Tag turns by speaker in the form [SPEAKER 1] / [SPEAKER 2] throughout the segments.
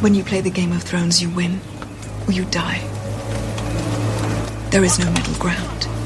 [SPEAKER 1] When you play the Game of Thrones, you win or you die. There is no middle ground.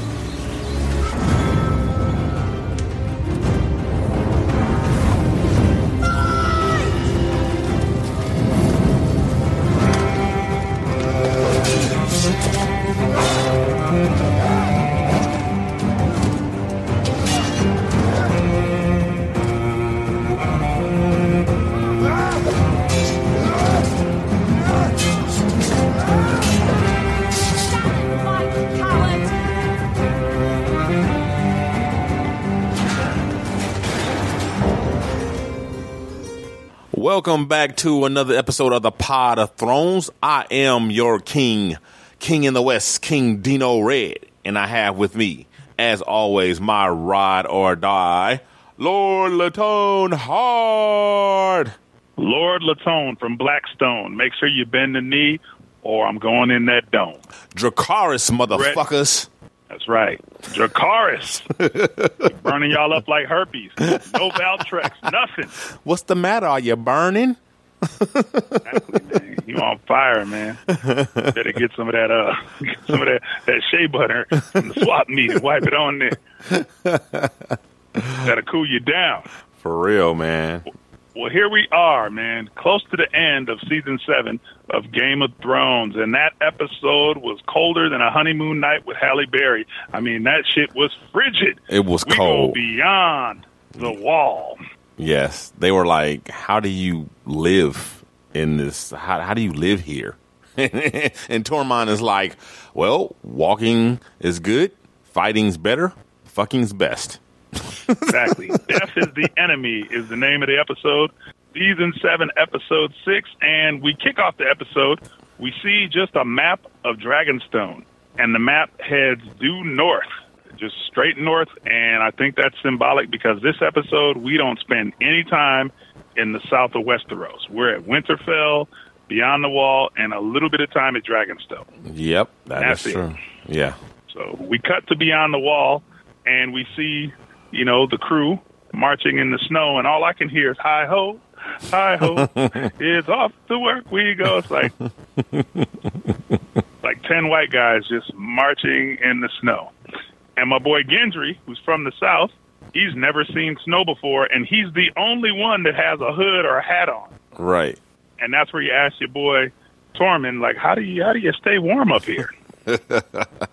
[SPEAKER 2] Welcome back to another episode of the Pod of Thrones. I am your king, king in the West, King Dino Red, and I have with me, as always, my ride or die, Lord Latone Heart.
[SPEAKER 3] Lord Latone from Blackstone. Make sure you bend the knee, or I'm going in that dome.
[SPEAKER 2] Dracarys, motherfuckers.
[SPEAKER 3] That's right, Dracarys. burning y'all up like herpes. No Valtrex, nothing.
[SPEAKER 2] What's the matter? Are you burning?
[SPEAKER 3] Exactly. You on fire, man. Better get some of that, uh, get some of that that shea butter from the swap meet and wipe it on there. That'll cool you down.
[SPEAKER 2] For real, man.
[SPEAKER 3] Well, here we are, man, close to the end of season seven of Game of Thrones, and that episode was colder than a honeymoon night with Halle Berry. I mean, that shit was frigid.
[SPEAKER 2] It was
[SPEAKER 3] we
[SPEAKER 2] cold.
[SPEAKER 3] beyond the wall.
[SPEAKER 2] Yes, they were like, "How do you live in this? How, how do you live here?" and Tormund is like, "Well, walking is good, fighting's better, fucking's best."
[SPEAKER 3] Exactly. Death is the enemy is the name of the episode. Season seven, episode six, and we kick off the episode. We see just a map of Dragonstone, and the map heads due north, just straight north. And I think that's symbolic because this episode we don't spend any time in the south of Westeros. We're at Winterfell, Beyond the Wall, and a little bit of time at Dragonstone.
[SPEAKER 2] Yep, that
[SPEAKER 3] That's
[SPEAKER 2] is
[SPEAKER 3] it.
[SPEAKER 2] true. Yeah,
[SPEAKER 3] So we cut to beyond the wall, and we see, you know, the crew marching in the snow, and all I can hear is "Hi ho, hi hope it's off to work we go." It's like like ten white guys just marching in the snow, and my boy Gendry, who's from the south, he's never seen snow before, and he's the only one that has a hood or a hat on,
[SPEAKER 2] right.
[SPEAKER 3] and that's where you ask your boy Tormund, like, how do you how do you stay warm up here?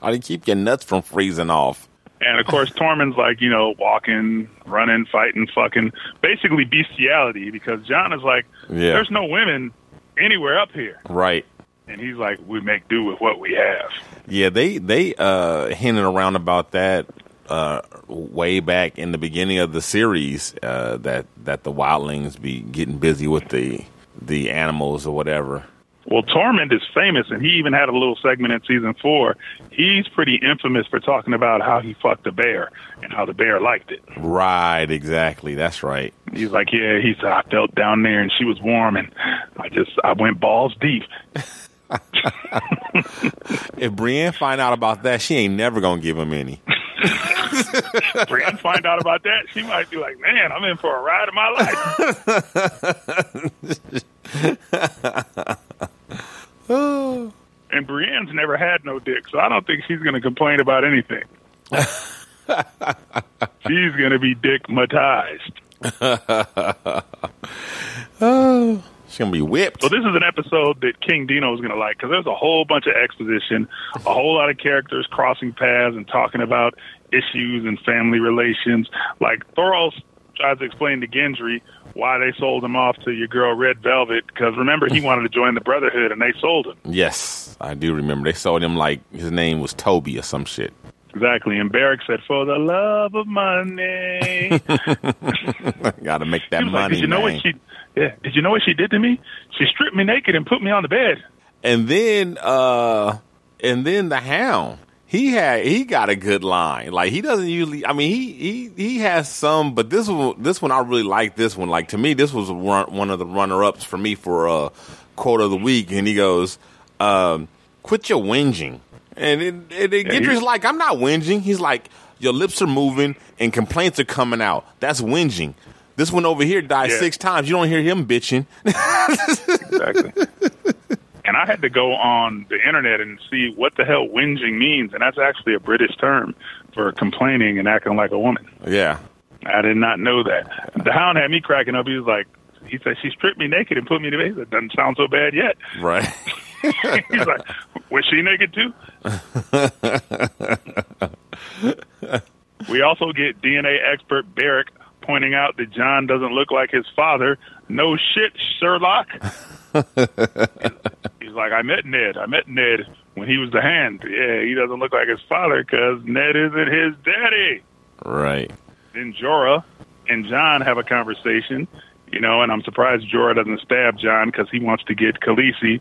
[SPEAKER 2] How do you keep your nuts from freezing off?
[SPEAKER 3] And of course, Tormund's like, you know, walking, running, fighting, fucking, basically bestiality because Jon is like,
[SPEAKER 2] Yeah.
[SPEAKER 3] there's no women anywhere up here.
[SPEAKER 2] Right.
[SPEAKER 3] And he's like, we make do with what we have.
[SPEAKER 2] Yeah, they they uh hinted around about that uh way back in the beginning of the series uh that that the wildlings be getting busy with the the animals or whatever.
[SPEAKER 3] Well, Tormund is famous, and he even had a little segment in season four. He's pretty infamous for talking about how he fucked a bear and how the bear liked it.
[SPEAKER 2] Right, exactly. That's right.
[SPEAKER 3] He's like, yeah, he said, I felt down there and she was warm, and I just, I went balls deep.
[SPEAKER 2] If Brienne find out about that, she ain't never gonna give him any.
[SPEAKER 3] Brienne find out about that, she might be like, man, I'm in for a ride of my life. and Brienne's never had no dick, so I don't think she's going to complain about anything. she's going to be dickmatized. Oh.
[SPEAKER 2] She's gonna be whipped.
[SPEAKER 3] So this is an episode that King Dino is going to like because there's a whole bunch of exposition, a whole lot of characters crossing paths and talking about issues and family relations. Like Thoros tries to explain to Gendry why they sold him off to your girl Red Velvet because remember he wanted to join the Brotherhood and they sold him
[SPEAKER 2] Yes, I do remember. They sold him like his name was Toby or some shit.
[SPEAKER 3] exactly. And Beric said, "For the love of money."
[SPEAKER 2] Got to make that
[SPEAKER 3] like,
[SPEAKER 2] money,
[SPEAKER 3] did you know
[SPEAKER 2] man.
[SPEAKER 3] what she? Yeah, did you know what she did to me? She stripped me naked and put me on the bed.
[SPEAKER 2] And then uh and then the hound. He had he got a good line. Like he doesn't usually I mean he he he has some but this one this one I really like this one. Like to me this was one one of the runner ups for me for uh quote of the week and he goes um quit your whinging. And it, it, it Gendry's like I'm not whinging. He's like your lips are moving and complaints are coming out. That's whinging. This one over here died
[SPEAKER 3] Yeah.
[SPEAKER 2] six times. You don't hear him bitching.
[SPEAKER 3] exactly. and I had to go on the internet and see what the hell whinging means, and that's actually a British term for complaining and acting like a woman.
[SPEAKER 2] yeah.
[SPEAKER 3] I did not know that. The hound had me cracking up. He was like, he said, she stripped me naked and put me to bed. It doesn't sound so bad yet.
[SPEAKER 2] Right.
[SPEAKER 3] He's like, was she naked too? we also get DNA expert Beric pointing out that Jon doesn't look like his father. No shit, Sherlock. He's like, I met Ned. I met Ned when he was the hand. Yeah, he doesn't look like his father because Ned isn't his daddy.
[SPEAKER 2] right.
[SPEAKER 3] Then Jorah and Jon have a conversation, you know, and I'm surprised Jorah doesn't stab Jon because he wants to get Khaleesi.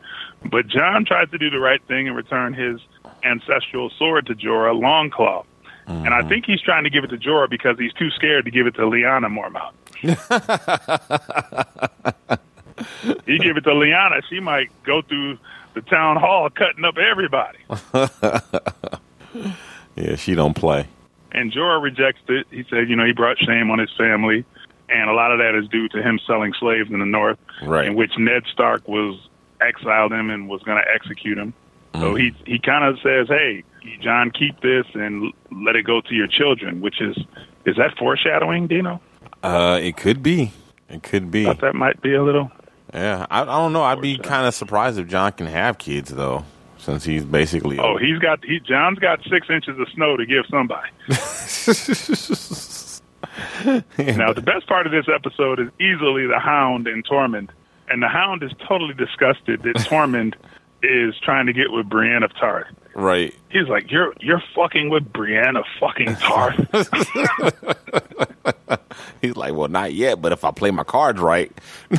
[SPEAKER 3] But John tries to do the right thing and return his ancestral sword to Jorah, Longclaw. And I think he's trying to give it to Jorah because he's too scared to give it to Lyanna Mormont. he give it to Lyanna, she might go through the town hall cutting up everybody.
[SPEAKER 2] Yeah, she don't play.
[SPEAKER 3] And Jorah rejects it. He said, you know, he brought shame on his family, and a lot of that is due to him selling slaves in the North,
[SPEAKER 2] Right.
[SPEAKER 3] in which Ned Stark was exiled him and was going to execute him. So he he kind of says, "Hey, Jon, keep this and let it go to your children." Which is is that foreshadowing, Dino?
[SPEAKER 2] Uh, it could be. It could be.
[SPEAKER 3] Thought that might be a little.
[SPEAKER 2] Yeah, I, I don't know. I'd be kind of surprised if Jon can have kids though, since he's basically.
[SPEAKER 3] Oh, he's got he Jon's got six inches of snow to give somebody. now, the best part of this episode is easily the Hound and Tormund, and the Hound is totally disgusted that Tormund is trying to get with Brienne of Tarth.
[SPEAKER 2] right.
[SPEAKER 3] He's like, "You're you're fucking with Brienne of fucking Tarth."
[SPEAKER 2] He's like, well, not yet, but if I play my cards right,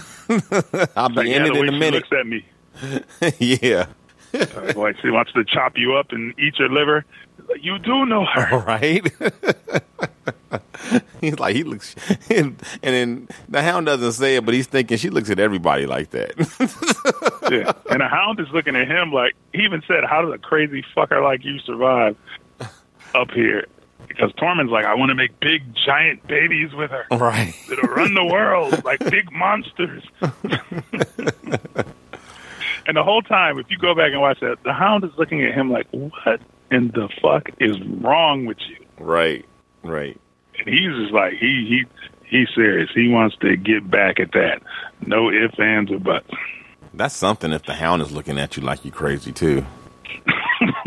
[SPEAKER 2] I'll be
[SPEAKER 3] yeah,
[SPEAKER 2] in
[SPEAKER 3] the
[SPEAKER 2] it in a minute.
[SPEAKER 3] looks at me,
[SPEAKER 2] yeah.
[SPEAKER 3] like she wants to chop you up and eat your liver. You do know her.
[SPEAKER 2] right? he's like he looks, and, then the hound doesn't say it, but he's thinking she looks at everybody like that.
[SPEAKER 3] Yeah. And the hound is looking at him like he even said, How does a crazy fucker like you survive up here? Because Tormund's like, I want to make big giant babies with her
[SPEAKER 2] right?
[SPEAKER 3] that'll run the world like big monsters. And the whole time, if you go back and watch that, the hound is looking at him like, What in the fuck is wrong with you?
[SPEAKER 2] Right? Right?
[SPEAKER 3] And he's just like he he he's serious. He wants to get back at that. No ifs, ands, or buts.
[SPEAKER 2] That's something. If the hound is looking at you like you're crazy too.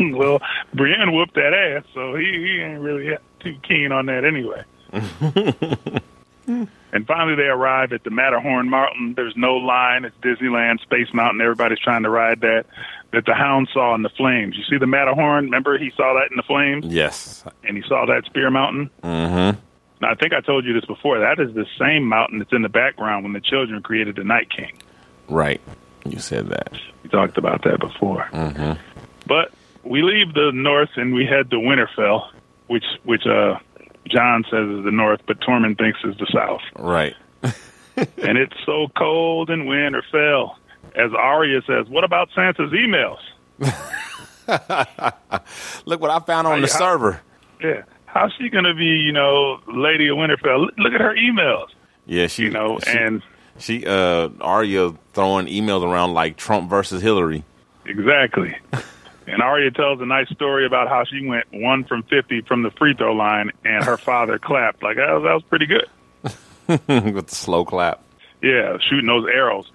[SPEAKER 3] well, Brienne whooped that ass, so he, he ain't really too keen on that anyway. and finally, they arrive at the Matterhorn Mountain. There's no line. It's Disneyland, Space Mountain. Everybody's trying to ride that. That the Hound saw in the flames. You see the Matterhorn? Remember, he saw that in the flames,
[SPEAKER 2] Yes.
[SPEAKER 3] and he saw that Spear Mountain.
[SPEAKER 2] Mm-hmm.
[SPEAKER 3] Now, I think I told you this before. That is the same mountain that's in the background when the children created the Night King.
[SPEAKER 2] Right. You said that.
[SPEAKER 3] We talked about that before. Mm-hmm. But we leave the north and we head to Winterfell, which which uh, Jon says is the north, but Tormund thinks is the south.
[SPEAKER 2] Right.
[SPEAKER 3] and it's so cold in Winterfell. As Arya says, what about Sansa's emails?
[SPEAKER 2] Look what I found on the server.
[SPEAKER 3] Yeah. How's she going to be, you know, Lady of Winterfell? Look- Look at her emails,
[SPEAKER 2] Yeah, she
[SPEAKER 3] you know,
[SPEAKER 2] she,
[SPEAKER 3] and
[SPEAKER 2] she uh Arya throwing emails around like Trump versus Hillary.
[SPEAKER 3] Exactly. and Arya tells a nice story about how she went one from 50 from the free throw line and her father clapped. Like, that was, that was pretty good.
[SPEAKER 2] with the slow clap.
[SPEAKER 3] Yeah, shooting those arrows,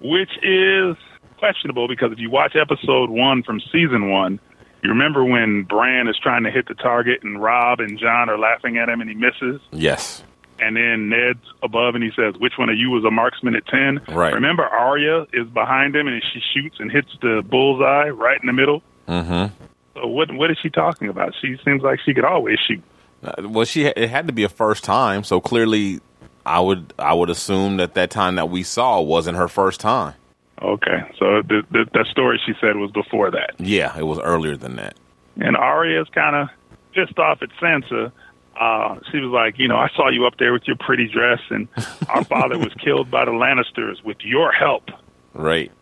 [SPEAKER 3] which is questionable because if you watch episode one from season one, you remember when Bran is trying to hit the target and Robb and Jon are laughing at him and he misses?
[SPEAKER 2] Yes.
[SPEAKER 3] And then Ned's above and he says, Which one of you was a marksman at 10?
[SPEAKER 2] Right.
[SPEAKER 3] Remember, Arya is behind him and she shoots and hits the bullseye right in the middle?
[SPEAKER 2] Mm-hmm.
[SPEAKER 3] So what what is she talking about? She seems like she could always shoot.
[SPEAKER 2] Uh, well, she it had to be a first time, so clearly, I would I would assume that that time that we saw wasn't her first time.
[SPEAKER 3] Okay, so the, the the story she said was before that,
[SPEAKER 2] Yeah, it was earlier than that.
[SPEAKER 3] and Arya's kind of pissed off at Sansa. Uh, she was like, you know, I saw you up there with your pretty dress, and our father was killed by the Lannisters with your help.
[SPEAKER 2] Right.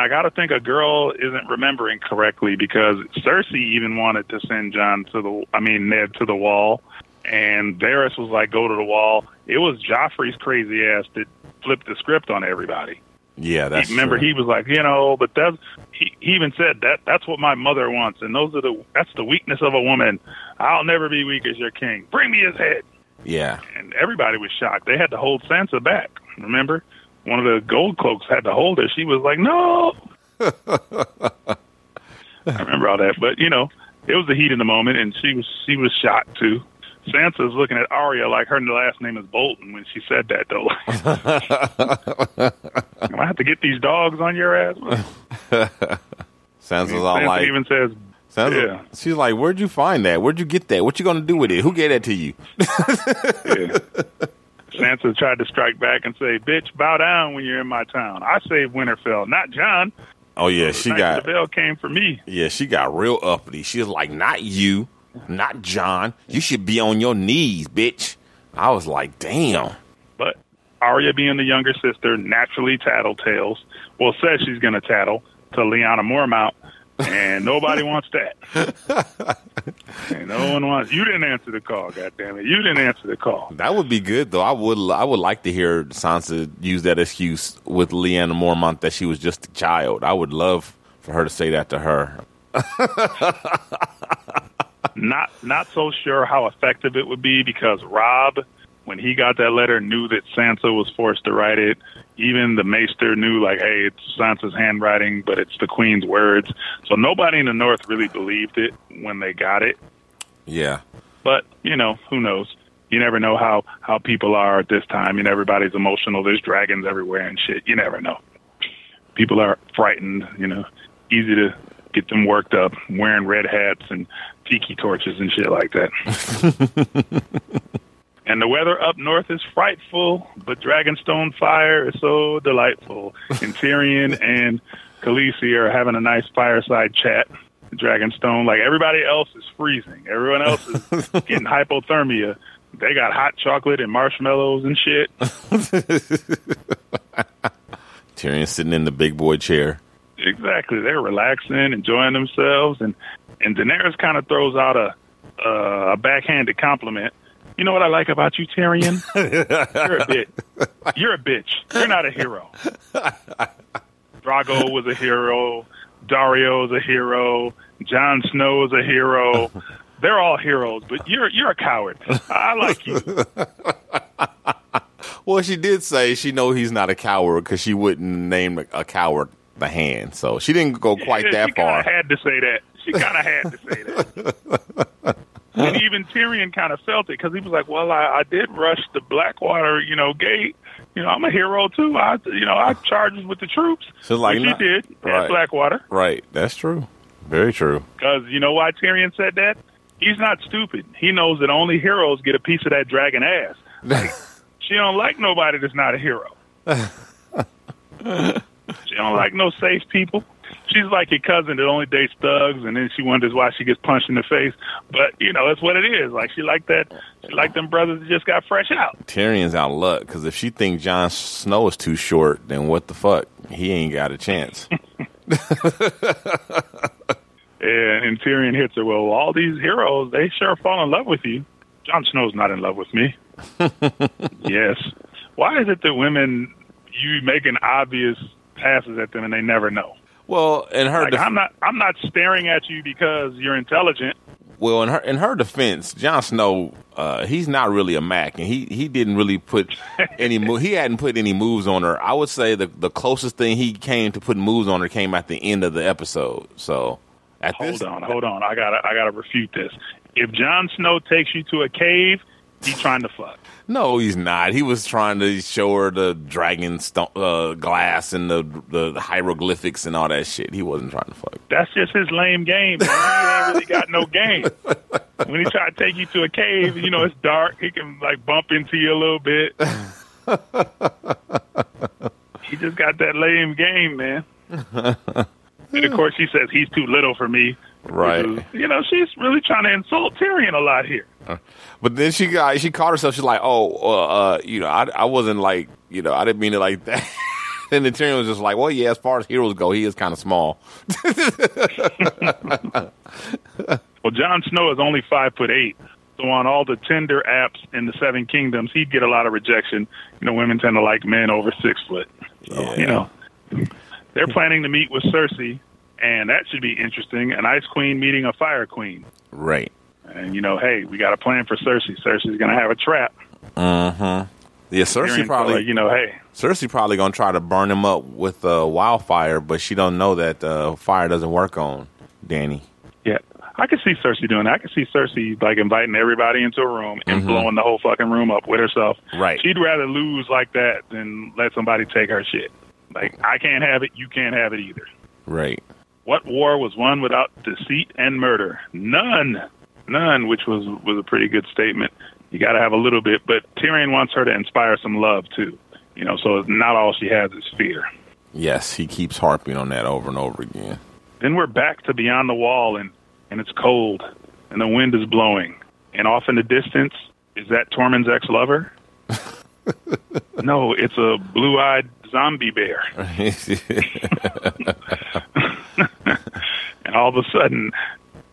[SPEAKER 3] I got to think a girl isn't remembering correctly because Cersei even wanted to send Jon to the, I mean Ned to the wall, and Varys was like, "Go to the wall." It was Joffrey's crazy ass that flipped the script on everybody.
[SPEAKER 2] Yeah, that's
[SPEAKER 3] Remember,
[SPEAKER 2] true.
[SPEAKER 3] he was like, you know, but that's he, he even said that that's what my mother wants, and those are the that's the weakness of a woman. I'll never be weak as your king. Bring me his head.
[SPEAKER 2] Yeah.
[SPEAKER 3] And everybody was shocked. They had to hold Sansa back. Remember, one of the gold cloaks had to hold her. She was like, no. I remember all that, but you know, it was the heat in the moment, and she was she was shocked too. Sansa's looking at Arya like her last name is Bolton when she said that though. I have to get these dogs on your ass.
[SPEAKER 2] Sansa's all
[SPEAKER 3] Sansa
[SPEAKER 2] like,
[SPEAKER 3] even says,
[SPEAKER 2] Sansa,
[SPEAKER 3] yeah.
[SPEAKER 2] she's like, where'd you find that? Where'd you get that? What you gonna do with it? Who gave that to you?
[SPEAKER 3] yeah. Sansa tried to strike back and say, "Bitch, bow down when you're in my town. I saved Winterfell, not Jon.
[SPEAKER 2] Oh yeah, she got
[SPEAKER 3] the Bell came for me."
[SPEAKER 2] yeah, she got real uppity. She was like, not you, not Jon. You should be on your knees, bitch. I was like, damn.
[SPEAKER 3] But Arya, being the younger sister, naturally tattletales. Well, says she's going to tattle to Lyanna Mormont, and nobody wants that. and no one wants. You didn't answer the call. God damn it! You didn't answer the call.
[SPEAKER 2] That would be good though. I would I would like to hear Sansa use that excuse with Lyanna Mormont that she was just a child. I would love for her to say that to her.
[SPEAKER 3] Not not so sure how effective it would be because Robb, when he got that letter, knew that Sansa was forced to write it. Even the Maester knew, like, hey, it's Sansa's handwriting, but it's the Queen's words. So nobody in the North really believed it when they got it.
[SPEAKER 2] Yeah.
[SPEAKER 3] But you know, who knows? You never know how how people are at this time, and everybody's emotional. There's dragons everywhere and shit. You never know. People are frightened. You know, easy to get them worked up, wearing red hats and tiki torches and shit like that. and the weather up north is frightful, but Dragonstone fire is so delightful. And Tyrion and Khaleesi are having a nice fireside chat. Dragonstone, like everybody else is freezing. Everyone else is getting hypothermia. They got hot chocolate and marshmallows and shit.
[SPEAKER 2] Tyrion sitting in the big boy chair.
[SPEAKER 3] Exactly. They're relaxing, enjoying themselves, and and Daenerys kind of throws out a uh, a backhanded compliment. You know what I like about you, Tyrion? You're a bit. You're a bitch. You're not a hero. Drogo was a hero. Daario is a hero. Jon Snow is a hero. They're all heroes, but you're you're a coward. I like you.
[SPEAKER 2] Well, she did say she know he's not a coward because she wouldn't name a, coward the hand. So she didn't go quite
[SPEAKER 3] Yeah,
[SPEAKER 2] that far.
[SPEAKER 3] had to say that. She kind of had to say that. and even Tyrion kind of felt it because he was like, "Well, I, I did rush the Blackwater, you know, gate. You know, I'm a hero too. I, you know, I charged with the troops.
[SPEAKER 2] So, like,
[SPEAKER 3] which he did
[SPEAKER 2] right.
[SPEAKER 3] at Blackwater.
[SPEAKER 2] Right. That's true. Very true.
[SPEAKER 3] Because you know why Tyrion said that? He's not stupid. He knows that only heroes get a piece of that dragon ass. Like, she don't like nobody that's not a hero. she don't like no safe people. She's like your cousin that only dates thugs, and then she wonders why she gets punched in the face. But you know, that's what it is. Like she like that. She like them brothers that just got fresh out.
[SPEAKER 2] Tyrion's out of luck because if she thinks Jon Snow is too short, then what the fuck? He ain't got a chance.
[SPEAKER 3] And, and Tyrion hits her. Well, all these heroes, they sure fall in love with you. Jon Snow's not in love with me. yes. Why is it that women you making obvious passes at them and they never know?
[SPEAKER 2] Well, in her
[SPEAKER 3] Like
[SPEAKER 2] def-
[SPEAKER 3] I'm not I'm not staring at you because you're intelligent.
[SPEAKER 2] well in her in her defense, Jon Snow, uh, he's not really a Mac, and he he didn't really put any mo- he hadn't put any moves on her. I would say the the closest thing he came to putting moves on her came at the end of the episode. So at
[SPEAKER 3] Hold
[SPEAKER 2] this,
[SPEAKER 3] on, hold on. I gotta I gotta refute this. If Jon Snow takes you to a cave, he's trying to fuck.
[SPEAKER 2] No, he's not. He was trying to show her the dragon sto- uh, glass and the the hieroglyphics and all that shit. He wasn't trying to fuck.
[SPEAKER 3] That's just his lame game. Man. He ain't really got no game. When he try to take you to a cave, you know it's dark. He can like bump into you a little bit. he just got that lame game, man. And of course, she says he's too little for me.
[SPEAKER 2] Right.
[SPEAKER 3] is- you know, she's really trying to insult Tyrion a lot here.
[SPEAKER 2] But then she got she caught herself. She's like, "Oh, uh, uh, you know, I, I wasn't like, you know, I didn't mean it like that." and then Tyrion was just like, "Well, yeah, as far as heroes go, he is kind of small."
[SPEAKER 3] Well, Jon Snow is only five foot eight. So on all the Tinder apps in the Seven Kingdoms, he'd get a lot of rejection. You know, women tend to like men over six foot. So,
[SPEAKER 2] Yeah.
[SPEAKER 3] you know, they're planning to meet with Cersei, and that should be interesting. An Ice Queen meeting a Fire Queen.
[SPEAKER 2] Right.
[SPEAKER 3] And, you know, hey, we got a plan for Cersei. Cersei's going to have a trap. Uh huh.
[SPEAKER 2] Yeah, Cersei
[SPEAKER 3] Tyrion
[SPEAKER 2] probably
[SPEAKER 3] like, you know, hey,
[SPEAKER 2] Cersei probably gonna try to burn him up with uh, wildfire, but she don't know that uh, fire doesn't work on Dany.
[SPEAKER 3] yeah. I could see Cersei doing that. I could see Cersei like inviting everybody into a room and blowing the whole fucking room up with herself.
[SPEAKER 2] Mm-hmm. Right.
[SPEAKER 3] She'd rather lose like that than let somebody take her shit. Like I can't have it, you can't have it either.
[SPEAKER 2] Right.
[SPEAKER 3] What war was won without deceit and murder? None. None, which was was a pretty good statement. You got to have a little bit, but Tyrion wants her to inspire some love too. You know, so not all she has is fear.
[SPEAKER 2] Yes, he keeps harping on that over and over again.
[SPEAKER 3] Then we're back to beyond the wall, and and it's cold, and the wind is blowing, and off in the distance is that Tormund's ex-lover? no, it's a blue-eyed zombie bear. And all of a sudden,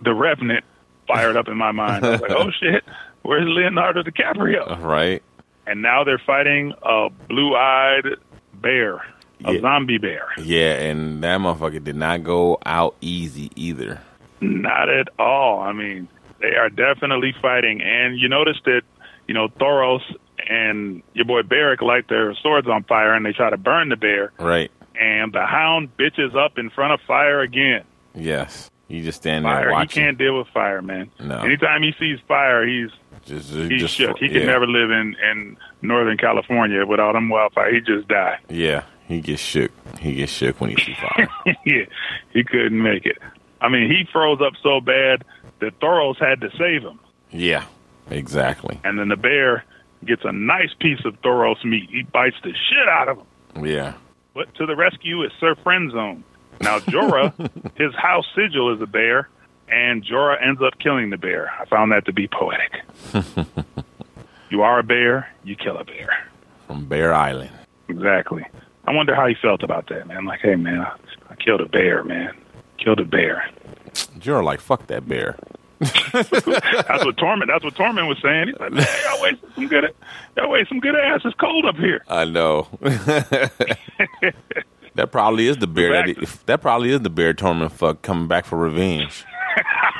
[SPEAKER 3] the Revenant fired up in my mind. I was like, oh shit, where's Leonardo DiCaprio?
[SPEAKER 2] right.
[SPEAKER 3] And now they're fighting a blue-eyed bear, a
[SPEAKER 2] Yeah.
[SPEAKER 3] zombie bear.
[SPEAKER 2] Yeah, and that motherfucker did not go out easy either.
[SPEAKER 3] Not at all. I mean, they are definitely fighting. And you notice that, you know, Thoros and your boy Beric light their swords on fire and they try to burn the bear.
[SPEAKER 2] Right.
[SPEAKER 3] And the hound bitches up in front of fire again.
[SPEAKER 2] Yes. You just stand there
[SPEAKER 3] Fire. He can't deal with fire, man.
[SPEAKER 2] No.
[SPEAKER 3] Anytime he sees fire, he's
[SPEAKER 2] just,
[SPEAKER 3] he's
[SPEAKER 2] just
[SPEAKER 3] shook. He
[SPEAKER 2] yeah.
[SPEAKER 3] can never live in, in Northern California without them wildfire. He just die.
[SPEAKER 2] Yeah, he gets shook. He gets shook when he sees fire.
[SPEAKER 3] yeah, he couldn't make it. I mean, he froze up so bad that Thoros had to save him.
[SPEAKER 2] yeah, exactly.
[SPEAKER 3] and then the bear gets a nice piece of Thoros meat. He bites the shit out of him.
[SPEAKER 2] Yeah.
[SPEAKER 3] But to the rescue is Sir Friendzone. Now Jorah, his house sigil is a bear, and Jorah ends up killing the bear. I found that to be poetic. you are a bear, you kill a bear.
[SPEAKER 2] From Bear Island.
[SPEAKER 3] Exactly. I wonder how he felt about that, man. Like, hey, man, I, I killed a bear, man. Killed a bear.
[SPEAKER 2] You're like, fuck that bear.
[SPEAKER 3] That's what Tormund. That's what Tormund was saying. He's like, man, y'all wasted some good. Y'all wasted some good ass. It's cold up here.
[SPEAKER 2] I know. that probably is the bear. That, he, that probably is the bear Tormund fuck coming back for revenge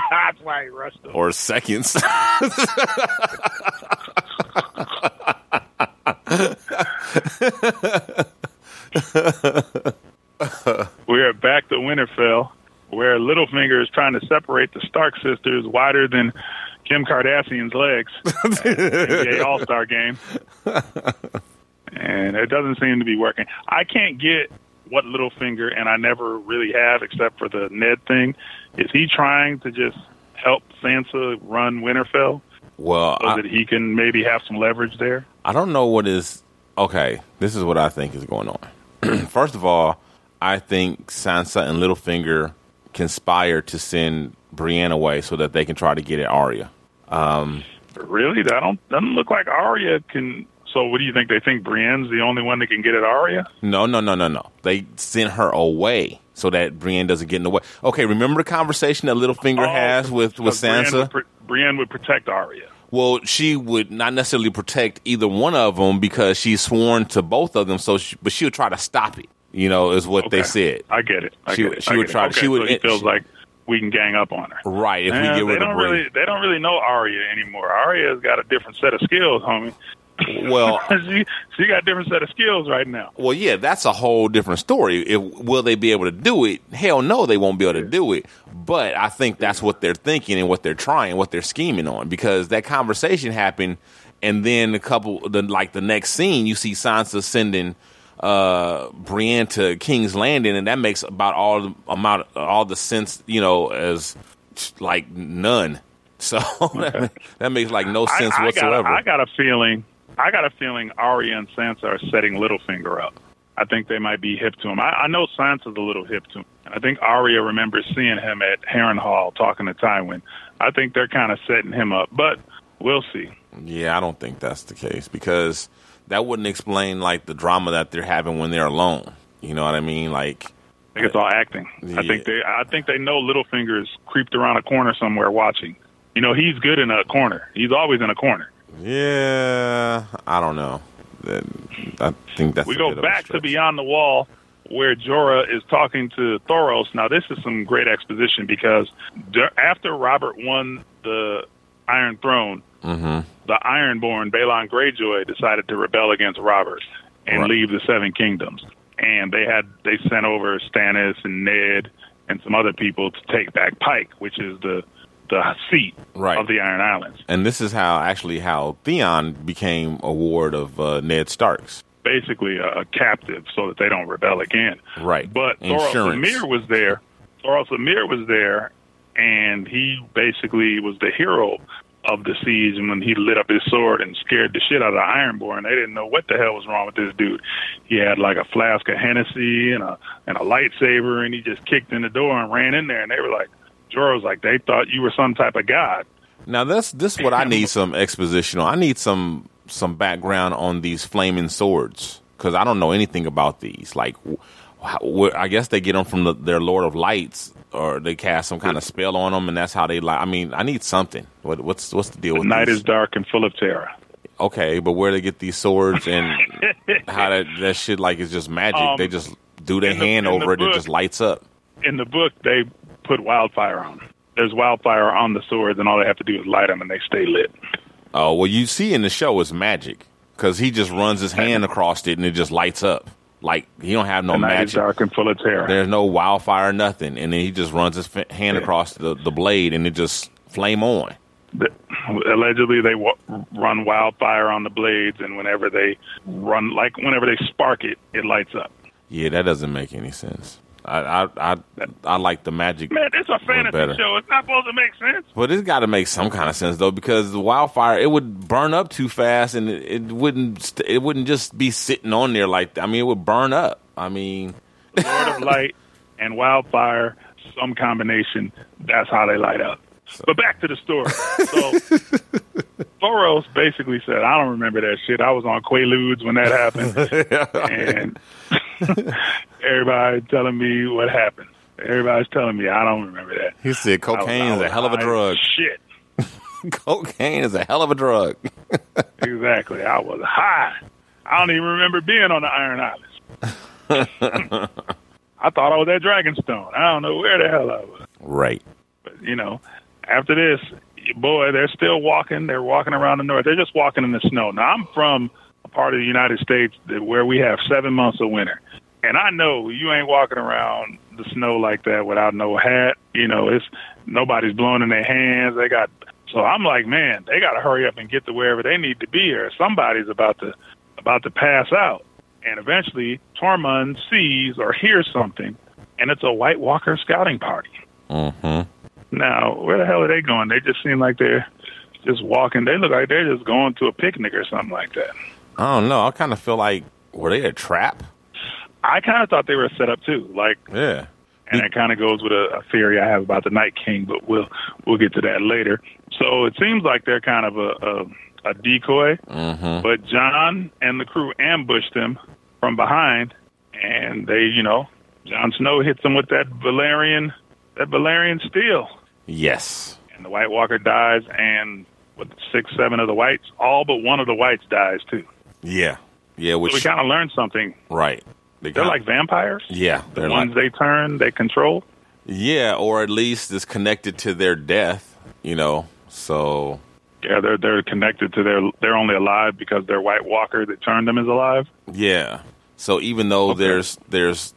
[SPEAKER 3] That's why he rushed him.
[SPEAKER 2] or seconds.
[SPEAKER 3] We are back to Winterfell, where Littlefinger is trying to separate the Stark sisters wider than Kim Kardashian's legs. NBA All Star game. And it doesn't seem to be working. I can't get what Littlefinger, and I never really have except for the Ned thing. Is he trying to just help Sansa run Winterfell
[SPEAKER 2] well,
[SPEAKER 3] so
[SPEAKER 2] I,
[SPEAKER 3] that he can maybe have some leverage there?
[SPEAKER 2] I don't know what is. Okay, this is what I think is going on. First of all, I think Sansa and Littlefinger conspire to send Brienne away so that they can try to get at Arya.
[SPEAKER 3] Um, really? That don't doesn't look like Arya can. So, what do you think? They think Brienne's the only one that can get at Arya?
[SPEAKER 2] No, no, no, no, no. They sent her away so that Brienne doesn't get in the way. Okay, remember the conversation that Littlefinger
[SPEAKER 3] Oh,
[SPEAKER 2] has with with
[SPEAKER 3] so Brienne
[SPEAKER 2] Sansa?
[SPEAKER 3] would, pr- Brienne would protect Arya.
[SPEAKER 2] Well, she would not necessarily protect either one of them because she's sworn to both of them. So, she, but she would try to stop it. You know, is what they said.
[SPEAKER 3] I get it. I
[SPEAKER 2] She-
[SPEAKER 3] get it.
[SPEAKER 2] she would try-
[SPEAKER 3] Okay,
[SPEAKER 2] she would-
[SPEAKER 3] So he feels
[SPEAKER 2] she-
[SPEAKER 3] like we can gang up on her.
[SPEAKER 2] Right. If
[SPEAKER 3] Man,
[SPEAKER 2] we get
[SPEAKER 3] they
[SPEAKER 2] rid of
[SPEAKER 3] don't really. They don't really know Arya anymore. Arya's got a different set of skills, homie.
[SPEAKER 2] Well,
[SPEAKER 3] she she got a different set of skills right now.
[SPEAKER 2] Well, yeah, that's a whole different story. If, will they be able to do it? Hell no, they won't be able to do it. But I think that's what they're thinking and what they're trying, what they're scheming on, because that conversation happened, and then a couple, the like the next scene, you see Sansa sending uh Brienne to King's Landing, and that makes about all the amount, all the sense, you know, as like none. So that makes like no sense
[SPEAKER 3] I, I
[SPEAKER 2] whatsoever.
[SPEAKER 3] Got a, I got a feeling. I got a feeling Arya and Sansa are setting Littlefinger up. I think they might be hip to him. I, I know Sansa's a little hip to him. I think Arya remembers seeing him at Harrenhal talking to Tywin. I think they're kind of setting him up, but we'll see.
[SPEAKER 2] Yeah, I don't think that's the case because that wouldn't explain like the drama that they're having when they're alone. You know what I mean? Like,
[SPEAKER 3] I think it's all acting.
[SPEAKER 2] Yeah.
[SPEAKER 3] I think they I think they know Littlefinger's creeped around a corner somewhere watching. You know, he's good in a corner. He's always in a corner.
[SPEAKER 2] yeah, I don't know. I think that's
[SPEAKER 3] we go
[SPEAKER 2] bit of a
[SPEAKER 3] back to. Beyond the Wall, where Jorah is talking to Thoros. Now, this is some great exposition because after Robert won the Iron Throne,
[SPEAKER 2] Mhm.
[SPEAKER 3] the Ironborn Balon Greyjoy decided to rebel against Robert and
[SPEAKER 2] Right.
[SPEAKER 3] leave the Seven Kingdoms. And they had they sent over Stannis and Ned and some other people to take back Pike, which is the the seat
[SPEAKER 2] Right.
[SPEAKER 3] of the Iron Islands.
[SPEAKER 2] And this is how actually how Theon became a ward of uh, Ned Stark's.
[SPEAKER 3] basically a, a captive so that they don't rebel again.
[SPEAKER 2] Right.
[SPEAKER 3] But Thoros
[SPEAKER 2] Insurance.
[SPEAKER 3] of Myr was there. Thoros of Myr was there, and he basically was the hero of the siege. And when he lit up his sword and scared the shit out of the Ironborn, they didn't know what the hell was wrong with this dude. He had like a flask of Hennessy and a and a lightsaber, and he just kicked in the door and ran in there. And they were like, Jorah was like, they thought you were some type of god.
[SPEAKER 2] Now this this is what I need some exposition on. I need some some background on these flaming swords because I don't know anything about these. Like, wh- wh- I guess they get them from the, their Lord of Lights, or they cast some kind of spell on them, and that's how they like. I mean, I need something. What, what's what's the deal
[SPEAKER 3] The
[SPEAKER 2] with
[SPEAKER 3] night
[SPEAKER 2] these?
[SPEAKER 3] is dark and full of terror.
[SPEAKER 2] okay, but where they get these swords and how that that shit like is just magic?
[SPEAKER 3] Um,
[SPEAKER 2] they just do their
[SPEAKER 3] the-
[SPEAKER 2] hand
[SPEAKER 3] in the
[SPEAKER 2] over it and it just lights up.
[SPEAKER 3] in the book they put wildfire on. There's wildfire on the swords, and all they have to do is light them, and they stay lit.
[SPEAKER 2] Oh well, you see in the show it's magic because he just runs his hand across it and it just lights up. Like he don't have no magic.
[SPEAKER 3] dark and full of terror.
[SPEAKER 2] There's no wildfire, nothing, and then he just runs his hand across the, the blade and it just flame on.
[SPEAKER 3] The- allegedly, they wa- run wildfire on the blades, and whenever they run, like whenever they spark it, it lights up.
[SPEAKER 2] Yeah, that doesn't make any sense. I I I, I like the magic.
[SPEAKER 3] Man, it's a fantasy show. It's not supposed to make sense.
[SPEAKER 2] But it's got to make some kind of sense though, because the wildfire it would burn up too fast, and it, it wouldn't st- it wouldn't just be sitting on there like I mean it would burn up. I mean,
[SPEAKER 3] Lord of Light and wildfire, some combination. That's how they light up. But back to the story. So Thoros basically said, "I don't remember that shit. I was on Quaaludes when that happened, and everybody telling me what happened. Everybody's telling me I don't remember that.
[SPEAKER 2] he said cocaine
[SPEAKER 3] I
[SPEAKER 2] is a hell of a drug.
[SPEAKER 3] Shit,
[SPEAKER 2] cocaine is a hell of a drug.
[SPEAKER 3] exactly. I was high. I don't even remember being on the Iron Islands. I thought I was at Dragonstone. I don't know where the hell I was.
[SPEAKER 2] right.
[SPEAKER 3] But you know, after this, boy, they're still walking. They're walking around the north. They're just walking in the snow. Now I'm from part of the United States that, where we have seven months of winter, and I know you ain't walking around the snow like that without no hat. You know, it's nobody's blowing in their hands. They got. So I'm like, man, they got to hurry up and get to wherever they need to be, or somebody's about to about to pass out. And eventually, Tormund sees or hears something, and it's a White Walker scouting party.
[SPEAKER 2] hmm
[SPEAKER 3] Now, where the hell are they going? They just seem like they're just walking. They look like they're just going to a picnic or something like that.
[SPEAKER 2] I don't know. I kind of feel like were they a trap?
[SPEAKER 3] I kind of thought they were set up too. Like,
[SPEAKER 2] Yeah.
[SPEAKER 3] and it kind of goes with a, a theory I have about the Night King, but we'll we'll get to that later. So it seems like they're kind of a a, a decoy,
[SPEAKER 2] hmm
[SPEAKER 3] but Jon and the crew ambushed them from behind, and they, you know, Jon Snow hits them with that Valyrian that Valyrian steel.
[SPEAKER 2] Yes.
[SPEAKER 3] and the White Walker dies, and with six, seven of the whites, all but one of the whites dies too.
[SPEAKER 2] Yeah. Yeah.
[SPEAKER 3] So
[SPEAKER 2] Which
[SPEAKER 3] we kind of learned something.
[SPEAKER 2] right. They
[SPEAKER 3] They're like vampires.
[SPEAKER 2] yeah.
[SPEAKER 3] The
[SPEAKER 2] They're
[SPEAKER 3] ones
[SPEAKER 2] like
[SPEAKER 3] they turn, they control.
[SPEAKER 2] yeah, or at least it's connected to their death. You know. So
[SPEAKER 3] Yeah, they're they're connected to their. They're only alive because their White Walker that turned them is alive.
[SPEAKER 2] Yeah. So even though
[SPEAKER 3] Okay.
[SPEAKER 2] there's there's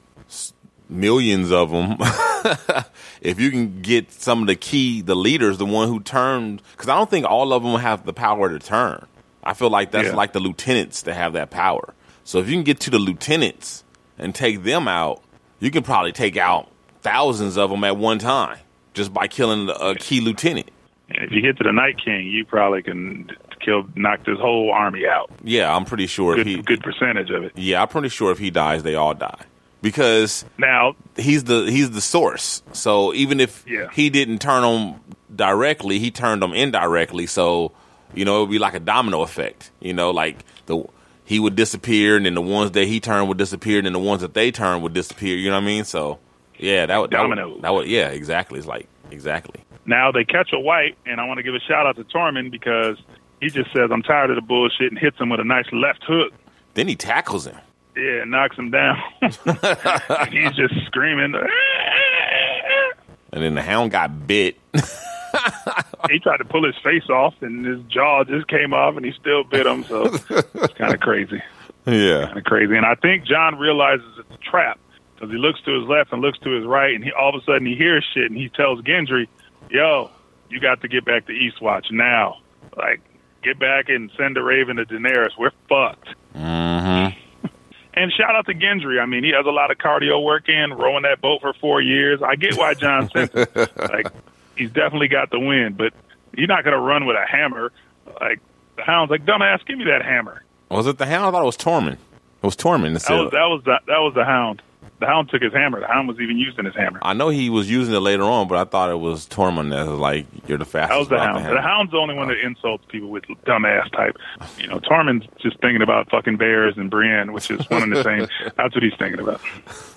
[SPEAKER 2] millions of them, if you can get some of the key, the leaders, the one who turned, because I don't think all of them have the power to turn. I feel like that's
[SPEAKER 3] Yeah.
[SPEAKER 2] like the lieutenants that have that power. So if you can get to the lieutenants and take them out, you can probably take out thousands of them at one time just by killing a key lieutenant.
[SPEAKER 3] If you get to the Night King, you probably can kill knock this whole army out.
[SPEAKER 2] Yeah, I'm pretty sure
[SPEAKER 3] Good,
[SPEAKER 2] if he.
[SPEAKER 3] good percentage of it.
[SPEAKER 2] Yeah, I'm pretty sure if he dies, they all die because
[SPEAKER 3] Now,
[SPEAKER 2] he's the he's the source. So even if
[SPEAKER 3] Yeah.
[SPEAKER 2] he didn't turn them directly, he turned them indirectly. So you know it would be like a domino effect. You know, like the he would disappear, and then the ones that he turned would disappear, and then the ones that they turned would disappear. You know what I mean? So yeah, that would that would, that would yeah, exactly. It's like exactly.
[SPEAKER 3] now they catch a white, and I want to give a shout out to Tormund because he just says, "I'm tired of the bullshit," and hits him with a nice left hook.
[SPEAKER 2] Then he tackles him.
[SPEAKER 3] Yeah, knocks him down. he's just screaming.
[SPEAKER 2] Ah, ah, ah, and then the hound got bit.
[SPEAKER 3] he tried to pull his face off, and his jaw just came off, and he still bit him. So it's kind of crazy,
[SPEAKER 2] yeah.
[SPEAKER 3] kind of crazy. And I think Jon realizes it's a trap because he looks to his left and looks to his right, and he all of a sudden he hears shit, and he tells Gendry, "Yo, you got to get back to Eastwatch now. Like, get back and send a raven to Daenerys. We're fucked."
[SPEAKER 2] Mm-hmm.
[SPEAKER 3] And shout out to Gendry. I mean, he has a lot of cardio work in, rowing that boat for four years. I get why Jon sent him. like, he's definitely got the win, but you're not going to run with a hammer. Like, the hound's like, dumbass, give me that hammer.
[SPEAKER 2] Was it the hound? I thought it was Tormund. It was Tormund. That
[SPEAKER 3] was, that was the, that was the hound. The hound took his hammer. The hound was even using his hammer.
[SPEAKER 2] I know he was using it later on, but I thought it was Tormund that was like, "You're the fastest."
[SPEAKER 3] That was the hound.
[SPEAKER 2] hammer."
[SPEAKER 3] The hound's the only one that insults people with dumbass type. You know, Tormund's just thinking about fucking bears and Brienne, which is one and the same. That's what he's thinking about.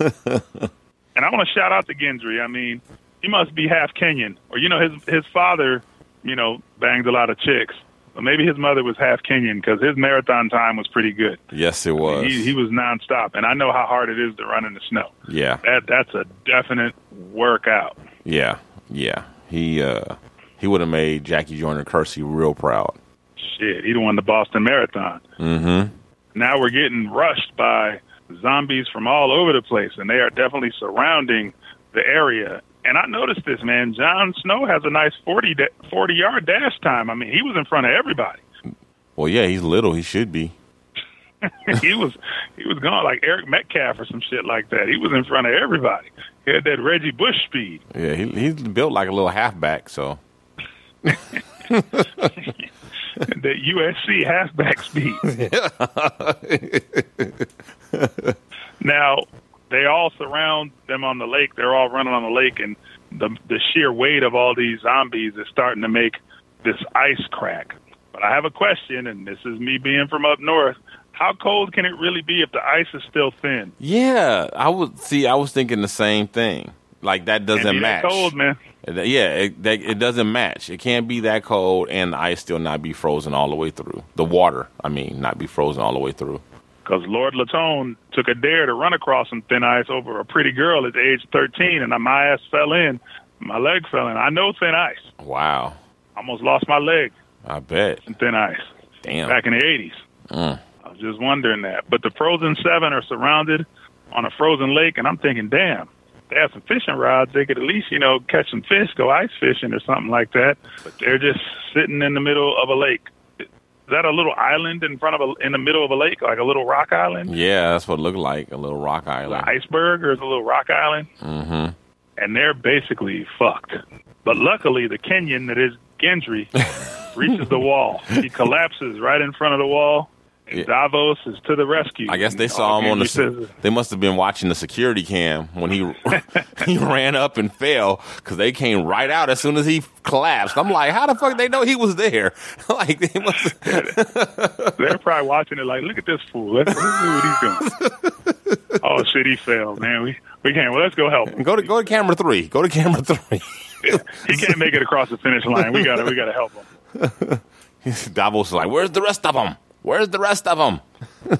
[SPEAKER 3] and I want to shout out to Gendry. I mean, he must be half Kenyan, or you know, his his father, you know, banged a lot of chicks. But maybe his mother was half Kenyan because his marathon time was pretty good.
[SPEAKER 2] Yes, it was.
[SPEAKER 3] He, he was nonstop, and I know how hard it is to run in the snow.
[SPEAKER 2] yeah,
[SPEAKER 3] That that's a definite workout.
[SPEAKER 2] yeah, yeah. He uh, he would have made Jackie Joyner Kersee real proud.
[SPEAKER 3] Shit, he won the Boston Marathon.
[SPEAKER 2] Mm-hmm.
[SPEAKER 3] now we're getting rushed by zombies from all over the place, and they are definitely surrounding the area. And I noticed this, man. Jon Snow has a nice 40, da- 40 yard dash time. I mean, he was in front of everybody.
[SPEAKER 2] Well, yeah, he's little. He should be.
[SPEAKER 3] he was he was going like Eric Metcalf or some shit like that. He was in front of everybody. He had that Reggie Bush speed.
[SPEAKER 2] Yeah, he, he's built like a little halfback. So
[SPEAKER 3] that USC halfback speed. Yeah. now they all surround them on the lake. They're all running on the lake, and the the sheer weight of all these zombies is starting to make this ice crack. But I have a question, and this is me being from up north. How cold can it really be if the ice is still thin?
[SPEAKER 2] yeah, I would see. I was thinking the same thing. Like that doesn't match.
[SPEAKER 3] that cold, man.
[SPEAKER 2] Yeah, it, that, it doesn't match. It can't be that cold and the ice still not be frozen all the way through. The water, I mean, not be frozen all the way through.
[SPEAKER 3] Because Lord Latone took a dare to run across some thin ice over a pretty girl at age 13, and my ass fell in. My leg fell in. I know thin ice.
[SPEAKER 2] Wow,
[SPEAKER 3] Almost lost my leg
[SPEAKER 2] I bet.
[SPEAKER 3] in thin ice
[SPEAKER 2] Damn.
[SPEAKER 3] back in the 80s.
[SPEAKER 2] Mm.
[SPEAKER 3] I was just wondering that. But the Frozen Seven are surrounded on a frozen lake, and I'm thinking, damn, they have some fishing rods. They could at least, you know, catch some fish, go ice fishing or something like that. But they're just sitting in the middle of a lake. Is that a little island in front of a in the middle of a lake, like a little rock island?
[SPEAKER 2] Yeah, that's what it looked like a little rock island.
[SPEAKER 3] an iceberg or is a little rock island?
[SPEAKER 2] Mm-hmm.
[SPEAKER 3] And they're basically fucked. But luckily, the Kenyan that is Gendry reaches the wall. He collapses right in front of the wall. And. Davos is to the rescue.
[SPEAKER 2] I guess they saw him on the.
[SPEAKER 3] Says,
[SPEAKER 2] They must have been watching the security cam when he he ran up and fell because they came right out as soon as he collapsed. I'm like, how the fuck they know he was there? like they must.
[SPEAKER 3] They're probably watching it like, look at this fool. Let's, let's see what he's doing. oh shit, he fell, man. We we can't. Well, let's go help him.
[SPEAKER 2] Go to go to camera three. Go to camera three.
[SPEAKER 3] He can't make it across the finish line. We gotta we gotta help him.
[SPEAKER 2] Davos is like, where's the rest of them? Where's the rest of them?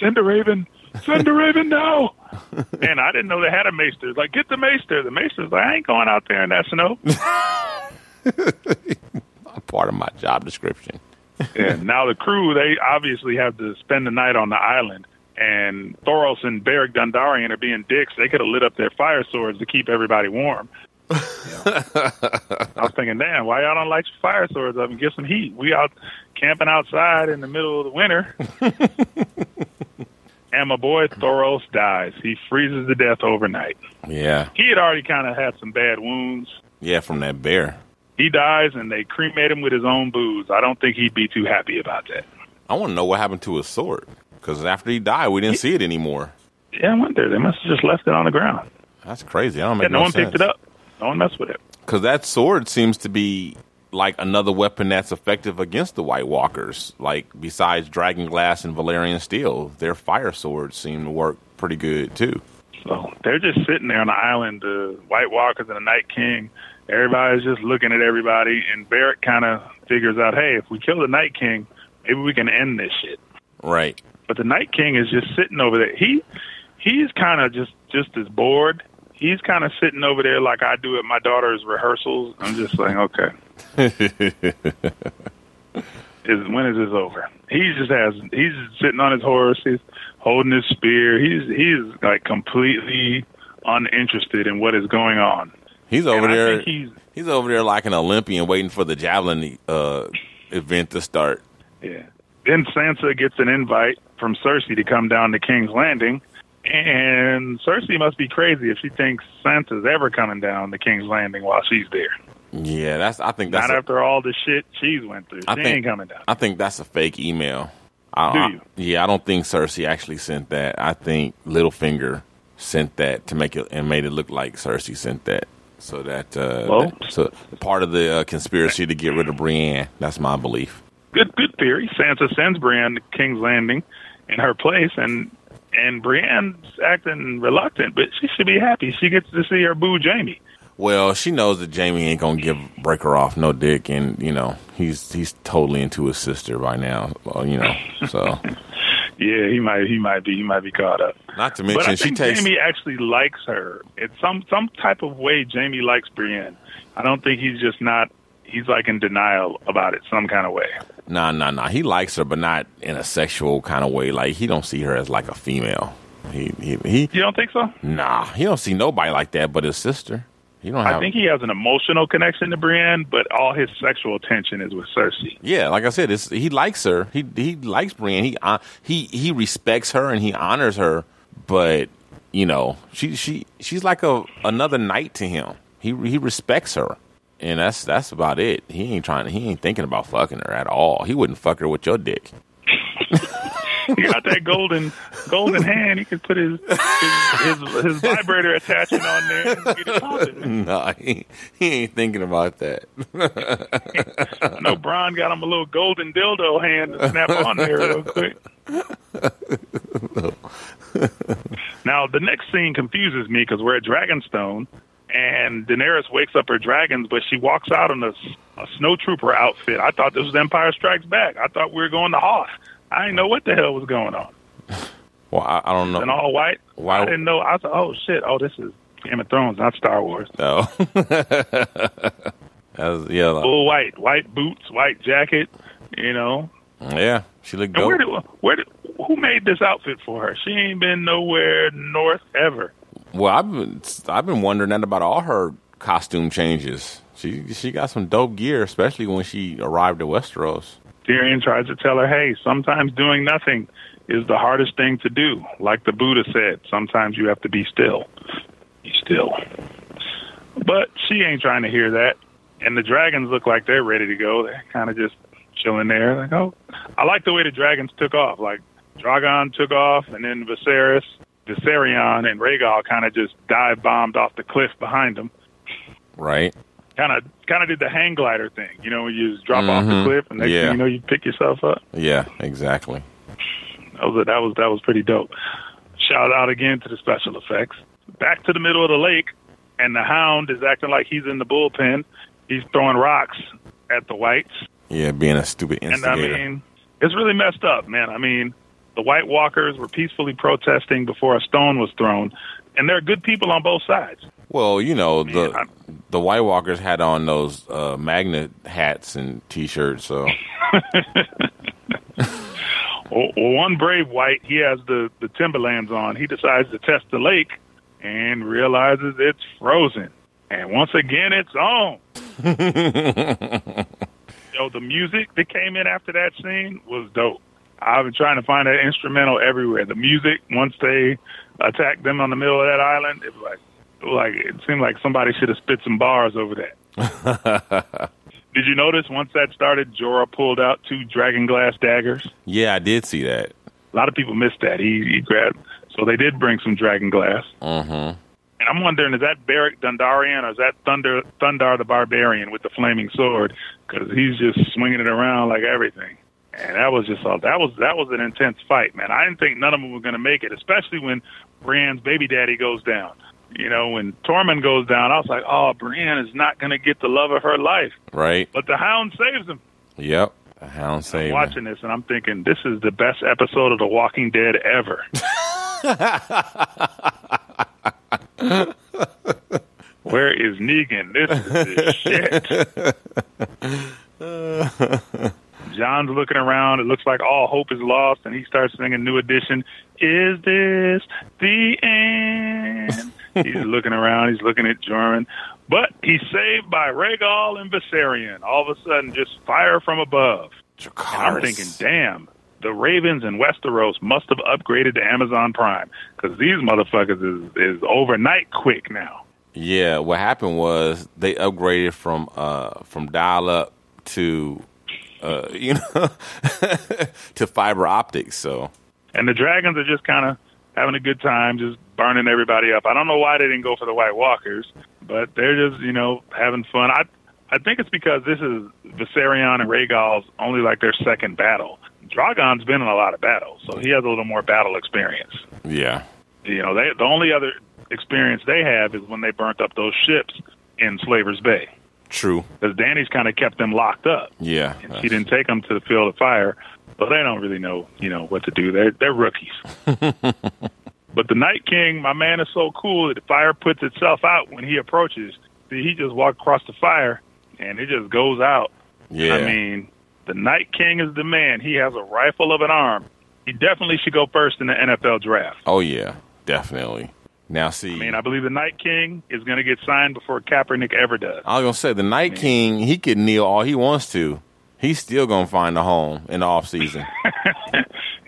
[SPEAKER 3] Send a raven. Send a raven now. and I didn't know they had a maester. Like, get the maester. The maester's like, I ain't going out there in that snow.
[SPEAKER 2] Part of my job description.
[SPEAKER 3] and now the crew, they obviously have to spend the night on the island. And Thoros and Beric Dondarrion are being dicks. They could have lit up their fire swords to keep everybody warm. I was thinking, damn, why y'all don't light your fire swords up and get some heat? We out camping outside in the middle of the winter. and my boy Thoros dies. He freezes to death overnight.
[SPEAKER 2] Yeah,
[SPEAKER 3] He had already kind of had some bad wounds.
[SPEAKER 2] yeah, from that bear.
[SPEAKER 3] he dies and they cremate him with his own booze, I don't think he'd be too happy about that.
[SPEAKER 2] I want to know what happened to his sword because after he died, we didn't see it anymore.
[SPEAKER 3] Yeah, I wonder. They must have just left it on the ground.
[SPEAKER 2] That's crazy. I don't
[SPEAKER 3] Yeah,
[SPEAKER 2] make
[SPEAKER 3] no,
[SPEAKER 2] no,
[SPEAKER 3] one
[SPEAKER 2] sense.
[SPEAKER 3] picked it up. No one messed with it.
[SPEAKER 2] because that sword seems to be like another weapon that's effective against the White Walkers. Like besides Dragon Glass and Valyrian Steel, their fire swords seem to work pretty good too.
[SPEAKER 3] So they're just sitting there on the island, the White Walkers and the Night King. Everybody's just looking at everybody, and Beric kind of figures out, hey, if we kill the Night King, maybe we can end this shit.
[SPEAKER 2] Right.
[SPEAKER 3] But the Night King is just sitting over there. He he's kind of just just as bored. He's kind of sitting over there like I do at my daughter's rehearsals. I'm just like, okay, is when is this over? He just has he's just sitting on his horse. He's holding his spear. He's he's like completely uninterested in what is going on.
[SPEAKER 2] He's over
[SPEAKER 3] And
[SPEAKER 2] there.
[SPEAKER 3] he's
[SPEAKER 2] He's over there like an Olympian waiting for the javelin uh, event to start.
[SPEAKER 3] Yeah. Then Sansa gets an invite from Cersei to come down to King's Landing. And Cersei must be crazy if she thinks Sansa's ever coming down to King's Landing while she's there.
[SPEAKER 2] Yeah, that's. I think that's.
[SPEAKER 3] Not
[SPEAKER 2] a-
[SPEAKER 3] after all the shit she's went through.
[SPEAKER 2] I
[SPEAKER 3] she
[SPEAKER 2] think
[SPEAKER 3] ain't coming down.
[SPEAKER 2] I think that's a fake email. I,
[SPEAKER 3] Do
[SPEAKER 2] I-
[SPEAKER 3] you?
[SPEAKER 2] yeah, I don't think Cersei actually sent that. I think Littlefinger sent that to make it and made it look like Cersei sent that. So that, uh,
[SPEAKER 3] Well-
[SPEAKER 2] that- so part of the uh, conspiracy to get rid of Brienne. That's my belief.
[SPEAKER 3] Good good theory. Sansa sends Brienne to King's Landing in her place and and Brienne's acting reluctant, but she should be happy. She gets to see her boo Jaime.
[SPEAKER 2] Well, she knows that Jaime ain't gonna give break her off no dick, and you know he's he's totally into his sister by now. Well, you know, so
[SPEAKER 3] Yeah, he might he might be he might be caught up.
[SPEAKER 2] not to
[SPEAKER 3] But I
[SPEAKER 2] mention she
[SPEAKER 3] think
[SPEAKER 2] takes.
[SPEAKER 3] Jaime actually likes her. It's some some type of way Jaime likes Brienne. I don't think he's just not. He's like in denial about it, some kind of way.
[SPEAKER 2] Nah, nah, nah. He likes her, but not in a sexual kind of way. Like he don't see her as like a female. He he he.
[SPEAKER 3] You don't think so?
[SPEAKER 2] Nah, he don't see nobody like that but his sister. He don't have.
[SPEAKER 3] I think he has an emotional connection to Brienne, but all his sexual attention is with Cersei.
[SPEAKER 2] yeah, like I said, it's, he likes her. He he likes Brienne. He uh, he he respects her and he honors her. But you know, she she she's like a another knight to him. He he respects her, and that's that's about it. He ain't trying. He ain't thinking about fucking her at all. He wouldn't fuck her with your dick.
[SPEAKER 3] He got that golden golden hand. He could put his his, his, his vibrator attachment on there and get it popping.
[SPEAKER 2] no, he, he ain't thinking about that.
[SPEAKER 3] I know Bronn got him a little golden dildo hand to snap on there real quick. now the next scene confuses me because we're at Dragonstone, and Daenerys wakes up her dragons, but she walks out in a, a snow trooper outfit. I thought this was Empire Strikes Back. I thought we were going to Hoth. I didn't know what the hell was going on.
[SPEAKER 2] Well, I, I don't know.
[SPEAKER 3] And all white.
[SPEAKER 2] Why-
[SPEAKER 3] I didn't know. I was like, oh shit. Oh, this is Game of Thrones, not Star Wars.
[SPEAKER 2] No. Oh. That's, yeah, like-
[SPEAKER 3] Full white, white boots, white jacket. You know,
[SPEAKER 2] yeah. She looked
[SPEAKER 3] And where did where did who made this outfit for her? She ain't been nowhere north ever.
[SPEAKER 2] Well, I've been I've been wondering that about all her costume changes. She she got some dope gear, especially when she arrived at Westeros.
[SPEAKER 3] Tyrion tries to tell her, "Hey, sometimes doing nothing is the hardest thing to do." Like the Buddha said, sometimes you have to be still. Be still. But she ain't trying to hear that. And the dragons look like they're ready to go. They're kind of just chilling there. Like, oh, I like the way the dragons took off. Like Drogon took off, and then Viserys, Viserion, and Rhaegal kind of just dive bombed off the cliff behind them.
[SPEAKER 2] Right.
[SPEAKER 3] kind of kind of did the hang glider thing. You know, you just drop off the
[SPEAKER 2] Mhm.
[SPEAKER 3] cliff and next
[SPEAKER 2] Yeah.
[SPEAKER 3] thing you know, you pick yourself up.
[SPEAKER 2] Yeah. Exactly.
[SPEAKER 3] That was that was that was pretty dope. Shout out again to the special effects. Back to the middle of the lake, and the Hound is acting like he's in the bullpen. He's throwing rocks at the whites,
[SPEAKER 2] Yeah. Being a stupid
[SPEAKER 3] and I mean, it's really messed up, man. I mean, the White Walkers were peacefully protesting before a stone was thrown, and there are good people on both sides.
[SPEAKER 2] well, you know the the White Walkers had on those uh, magnet hats and T-shirts, so
[SPEAKER 3] one brave white, he has the, the Timberlands on. He decides to test the lake and realizes it's frozen. And once again, it's on. Yo, the music that came in after that scene was dope. I've been trying to find that instrumental everywhere. The music, once they attacked them on the middle of that island, it was like, like, it seemed like somebody should have spit some bars over that. Did you notice once that started, Jorah pulled out two dragon glass daggers?
[SPEAKER 2] Yeah, I did see that.
[SPEAKER 3] A lot of people missed that. He, he grabbed. So they did bring some dragon glass.
[SPEAKER 2] Mm-hmm.
[SPEAKER 3] And I'm wondering, is that Beric Dondarrion or is that Thunder Thundarr the Barbarian with the flaming sword? Because he's just swinging it around like everything. And that was just all. That was that was an intense fight, man. I didn't think none of them were going to make it, especially when Brienne's baby daddy goes down. You know, when Tormund goes down, I was like, oh, Brienne is not going to get the love of her life.
[SPEAKER 2] Right.
[SPEAKER 3] But the Hound saves him.
[SPEAKER 2] Yep. The Hound
[SPEAKER 3] I'm
[SPEAKER 2] him.
[SPEAKER 3] watching this, and I'm thinking, this is the best episode of The Walking Dead ever. Where is Negan? This is shit. Jon's looking around. It looks like all hope is lost, and he starts singing New Edition. Is this the end? he's looking around. He's looking at Tormund. But he's saved by Rhaegal and Viserion. All of a sudden, just fire from above. I'm thinking, damn, the Ravens and Westeros must have upgraded to Amazon Prime because these motherfuckers is, is overnight quick now.
[SPEAKER 2] Yeah, what happened was they upgraded from uh from dial up to uh you know to fiber optics. So
[SPEAKER 3] And the Dragons are just kind of having a good time, just burning everybody up. I don't know why they didn't go for the White Walkers, but they're just, you know, having fun. I I think it's because this is Viserion and Rhaegal's only like their second battle. Drogon's been in a lot of battles, so he has a little more battle experience.
[SPEAKER 2] yeah,
[SPEAKER 3] You know, they the only other experience they have is when they burnt up those ships in Slaver's Bay.
[SPEAKER 2] True.
[SPEAKER 3] Because Dany's kind of kept them locked up.
[SPEAKER 2] Yeah,
[SPEAKER 3] And she didn't take them to the field of fire, so they don't really know, you know, what to do. They're they're rookies. but the Night King, my man, is so cool that the fire puts itself out when he approaches. See, he just walked across the fire, and it just goes out.
[SPEAKER 2] yeah.
[SPEAKER 3] I mean, the Night King is the man. He has a rifle of an arm. He definitely should go first in the NFL draft.
[SPEAKER 2] oh yeah, definitely. Now see,
[SPEAKER 3] I mean, I believe the Night King is going to get signed before Kaepernick ever does.
[SPEAKER 2] I was gonna say the Night King. He could kneel all he wants to. He's still gonna find a home in the off season.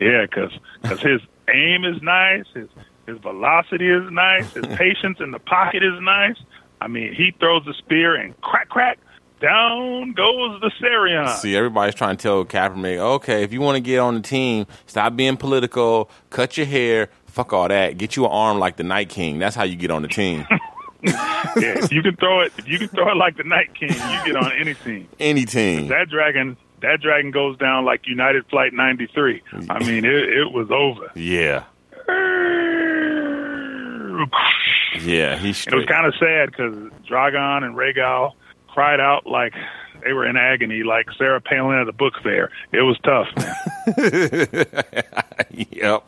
[SPEAKER 3] Yeah, because his aim is nice, his his velocity is nice, his patience in the pocket is nice. I mean, he throws the spear and crack, crack, down goes the Sarion.
[SPEAKER 2] See, everybody's trying to tell Kaepernick, okay, if you want to get on the team, stop being political, cut your hair, fuck all that, get you an arm like the Night King. That's how you get on the team.
[SPEAKER 3] yeah, if you can throw it, if you can throw it like the Night King, you get on any team.
[SPEAKER 2] Any team.
[SPEAKER 3] That dragon, that dragon goes down like United Flight 93. I mean, it, it was over.
[SPEAKER 2] Yeah, yeah, he's
[SPEAKER 3] It was kind of sad because Drogon and Rhaegal cried out like they were in agony, like Sarah Palin at a book fair. It was tough,
[SPEAKER 2] yep.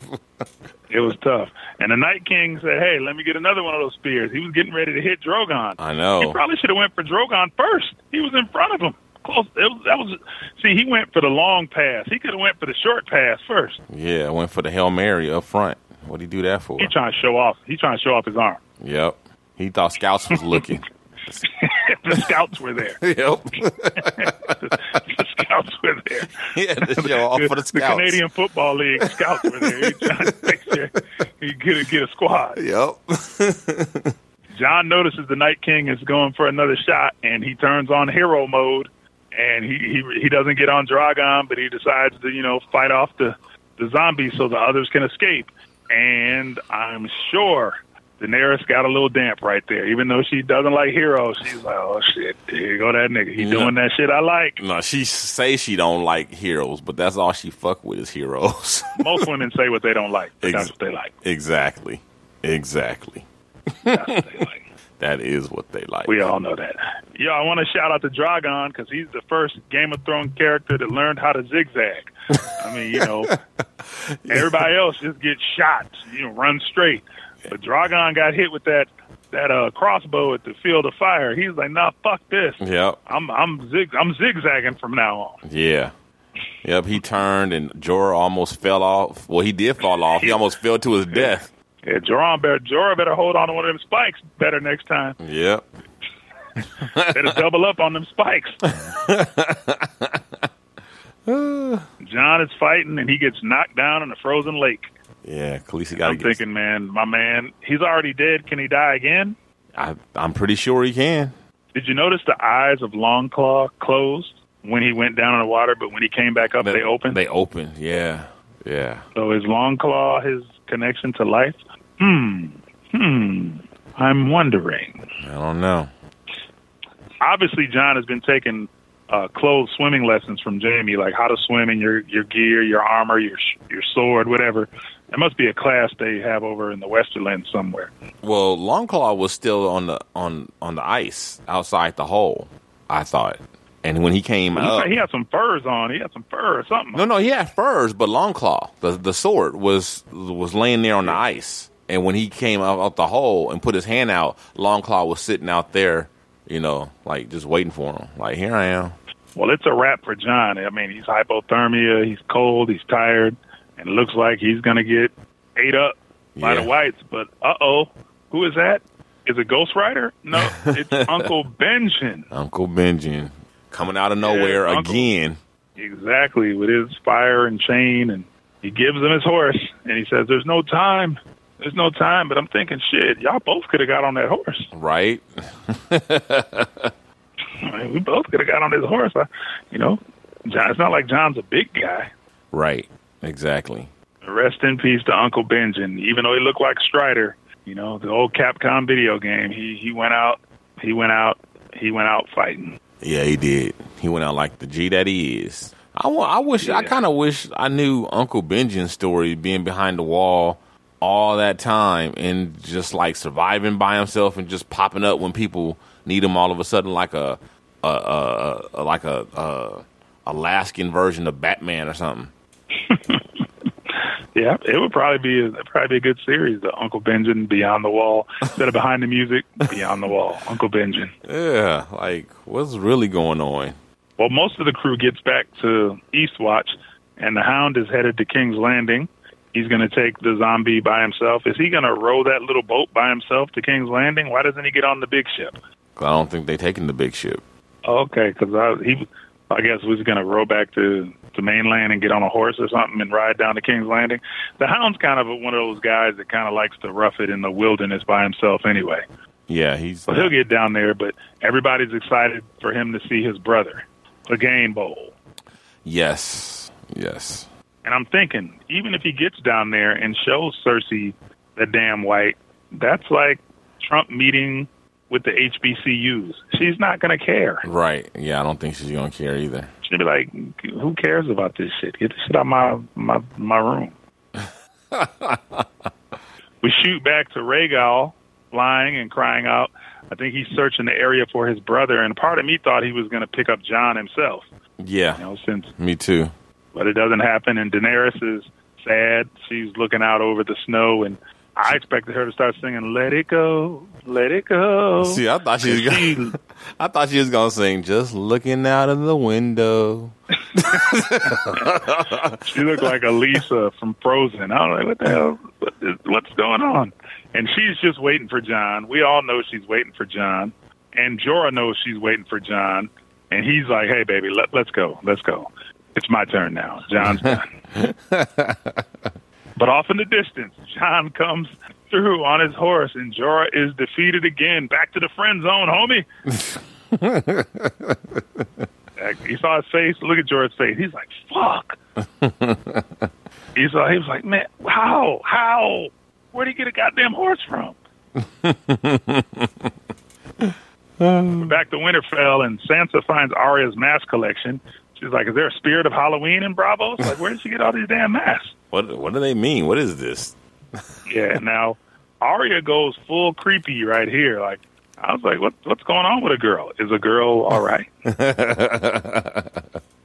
[SPEAKER 3] It was tough. And the Night King said, "Hey, let me get another one of those spears." He was getting ready to hit Drogon.
[SPEAKER 2] I know.
[SPEAKER 3] He probably should have went for Drogon first. He was in front of him. Close. It was, that was. See, he went for the long pass. He could have went for the short pass first.
[SPEAKER 2] Yeah, went for the Hail Mary up front. What'd he do that for?
[SPEAKER 3] He trying to show off. He trying to show off his arm.
[SPEAKER 2] Yep. He thought scouts was looking.
[SPEAKER 3] the scouts were there.
[SPEAKER 2] yep.
[SPEAKER 3] The scouts were there.
[SPEAKER 2] Yeah, the show off for the
[SPEAKER 3] The. Canadian Football League scouts were there. He trying to make sure he get a, get a squad.
[SPEAKER 2] Yep.
[SPEAKER 3] Jon notices the Night King is going for another shot, and he turns on hero mode, and he he he doesn't get on Drogon, but he decides to you know fight off the the zombies so the others can escape. And I'm sure Daenerys got a little damp right there, even though she doesn't like heroes. She's like, oh shit, here you go that nigga. He
[SPEAKER 2] Yeah.
[SPEAKER 3] doing that shit I like.
[SPEAKER 2] no, she say she don't like heroes, but that's all she fuck with is heroes.
[SPEAKER 3] Most women say what they don't like, but that's what they like.
[SPEAKER 2] exactly. Exactly.
[SPEAKER 3] That's what they like.
[SPEAKER 2] That is what they like.
[SPEAKER 3] We all know that. Yo, I want to shout out to Drogon because he's the first Game of Thrones character that learned how to zigzag. I mean, you know, everybody else just gets shot, you know, run straight. But Drogon got hit with that that uh, crossbow at the field of fire. He's like, nah, fuck this.
[SPEAKER 2] Yep.
[SPEAKER 3] I'm I'm zig I'm zigzagging from now on.
[SPEAKER 2] Yeah. Yep, he turned and Jorah almost fell off. Well, he did fall off. He almost fell to his death.
[SPEAKER 3] Yeah, Jorah better Jorah better hold on to one of them spikes better next time.
[SPEAKER 2] Yep.
[SPEAKER 3] Better double up on them spikes. Jon is fighting and he gets knocked down in a frozen lake.
[SPEAKER 2] Yeah, Khaleesi got to
[SPEAKER 3] I'm thinking, man, my man, he's already dead. Can he die again?
[SPEAKER 2] I, I'm pretty sure he can.
[SPEAKER 3] Did you notice the eyes of Longclaw closed when he went down in the water, but when he came back up, they opened?
[SPEAKER 2] They opened. Yeah. Yeah.
[SPEAKER 3] So is Longclaw his connection to life? Hmm. Hmm. I'm wondering.
[SPEAKER 2] I don't know.
[SPEAKER 3] Obviously, Jon has been taking uh, closed swimming lessons from Jaime, like how to swim in your your gear, your armor, your your sword, whatever. There must be a class they have over in the Westerland somewhere.
[SPEAKER 2] Well, Longclaw was still on the on on the ice outside the hole. I thought, and when he came up,
[SPEAKER 3] he had some furs on. He had some fur or something.
[SPEAKER 2] No, no, he had furs, but Longclaw, the the sword was was laying there on the ice. And when he came out, out the hole and put his hand out, Longclaw was sitting out there, you know, like just waiting for him. Like here I am.
[SPEAKER 3] Well, it's a wrap for Jon. I mean, he's hypothermia. He's cold. He's tired, and it looks like he's going to get ate up by
[SPEAKER 2] Yeah.
[SPEAKER 3] the whites. But uh oh, who is that? Is it Ghost Rider? No, it's Uncle Benjen.
[SPEAKER 2] Uncle Benjen coming out of nowhere
[SPEAKER 3] Uncle-
[SPEAKER 2] again.
[SPEAKER 3] Exactly, with his fire and chain, and he gives him his horse, and he says, "There's no time. There's no time." But I'm thinking, shit, y'all both could have got on that horse.
[SPEAKER 2] Right?
[SPEAKER 3] I mean, we both could have got on this horse. I, you know, Jon, it's not like Jon's a big guy.
[SPEAKER 2] Right. Exactly.
[SPEAKER 3] Rest in peace to Uncle Benjen. Even though he looked like Strider, you know, the old Capcom video game, he he went out, he went out, he went out fighting.
[SPEAKER 2] Yeah, he did. He went out like the G that he is. I. I wish. I kind of wish I knew Uncle Benjen's story, being behind the wall all that time and just like surviving by himself and just popping up when people need him all of a sudden, like a, a, a, a like a, a Alaskan version of Batman or something.
[SPEAKER 3] Yeah, it would probably be a, probably be a good series. The Uncle Benjen Beyond the Wall instead of Behind the Music, Beyond the Wall. Uncle Benjen.
[SPEAKER 2] Yeah, like what's really going on?
[SPEAKER 3] Well, most of the crew gets back to Eastwatch, and the Hound is headed to King's Landing. He's going to take the zombie by himself. Is he going to row that little boat by himself to King's Landing? Why doesn't he get on the big ship?
[SPEAKER 2] I don't think they're taking the big ship.
[SPEAKER 3] Okay, because I, he, I guess, was going to row back to to mainland and get on a horse or something and ride down to King's Landing. The Hound's kind of one of those guys that kind of likes to rough it in the wilderness by himself anyway.
[SPEAKER 2] Yeah, he's.
[SPEAKER 3] So he'll get down there, but everybody's excited for him to see his brother, the Game Bowl.
[SPEAKER 2] yes, yes.
[SPEAKER 3] And I'm thinking, even if he gets down there and shows Cersei the damn white, that's like Trump meeting with the HBCUs. She's not going to care.
[SPEAKER 2] Right. Yeah, I don't think she's gonna care either.
[SPEAKER 3] She'll be like, "Who cares about this shit? Get this shit out of my my my room." we shoot back to Rhaegal, lying and crying out. I think he's searching the area for his brother, and part of me thought he was going to pick up Jon himself.
[SPEAKER 2] Yeah,
[SPEAKER 3] You know, since
[SPEAKER 2] me too.
[SPEAKER 3] But it doesn't happen. And Daenerys is sad. She's looking out over the snow, and I expected her to start singing "Let It Go, Let It Go."
[SPEAKER 2] See, I thought she was gonna, I thought she was gonna sing "Just Looking Out of the Window."
[SPEAKER 3] she looked like Elsa from Frozen. I was like, what the hell? What is, what's going on? And she's just waiting for Jon. We all know she's waiting for Jon. And Jorah knows she's waiting for Jon. And he's like, hey, baby, let, let's go. Let's go. It's my turn now. Jon's done. but off in the distance, Jon comes through on his horse, and Jorah is defeated again. Back to the friend zone, homie. He saw his face. Look at Jorah's face. He's like, "Fuck." he saw. He was like, "Man, how? How? Where'd he get a goddamn horse from?" Back to Winterfell, and Sansa finds Arya's mask collection. She's like, "Is there a spirit of Halloween in Braavos? Like, where did she get all these damn masks?"
[SPEAKER 2] What What do they mean? What is this?
[SPEAKER 3] Yeah. Now, Arya goes full creepy right here. Like, I was like, "What? What's going on with a girl? Is a girl all right?" you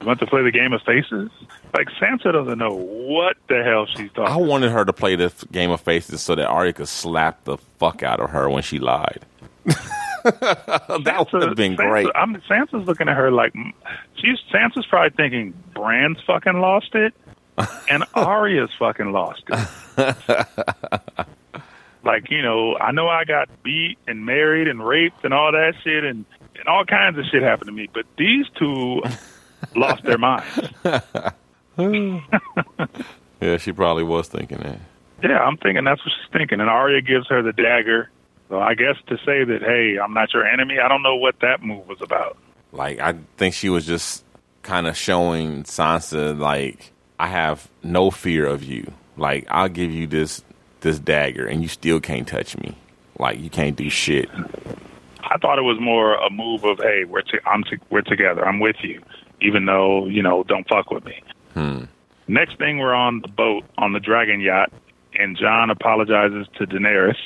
[SPEAKER 3] want to play the game of faces? Like Sansa doesn't know what the hell she's talking.
[SPEAKER 2] I wanted her to play the game of faces so that Arya could slap the fuck out of her when she lied. that would have been
[SPEAKER 3] Sansa-
[SPEAKER 2] great.
[SPEAKER 3] I'm Sansa's looking at her like she's Sansa's probably thinking Bran's fucking lost it, and Arya's fucking lost it. like you know, I know I got beat and married and raped and all that shit, and and all kinds of shit happened to me, but these two lost their minds.
[SPEAKER 2] Yeah, she probably was thinking that.
[SPEAKER 3] Yeah, I'm thinking that's what she's thinking. And Arya gives her the dagger, So I guess to say that, hey, I'm not your enemy, I don't know what that move was about.
[SPEAKER 2] Like I think she was just kind of showing Sansa like I have no fear of you. Like I'll give you this this dagger and you still can't touch me. Like you can't do shit.
[SPEAKER 3] I thought it was more a move of, hey, we're to, I'm to, we're together, I'm with you, even though you know, don't fuck with me.
[SPEAKER 2] Hmm.
[SPEAKER 3] Next thing, we're on the boat on the dragon yacht, and Jon apologizes to Daenerys.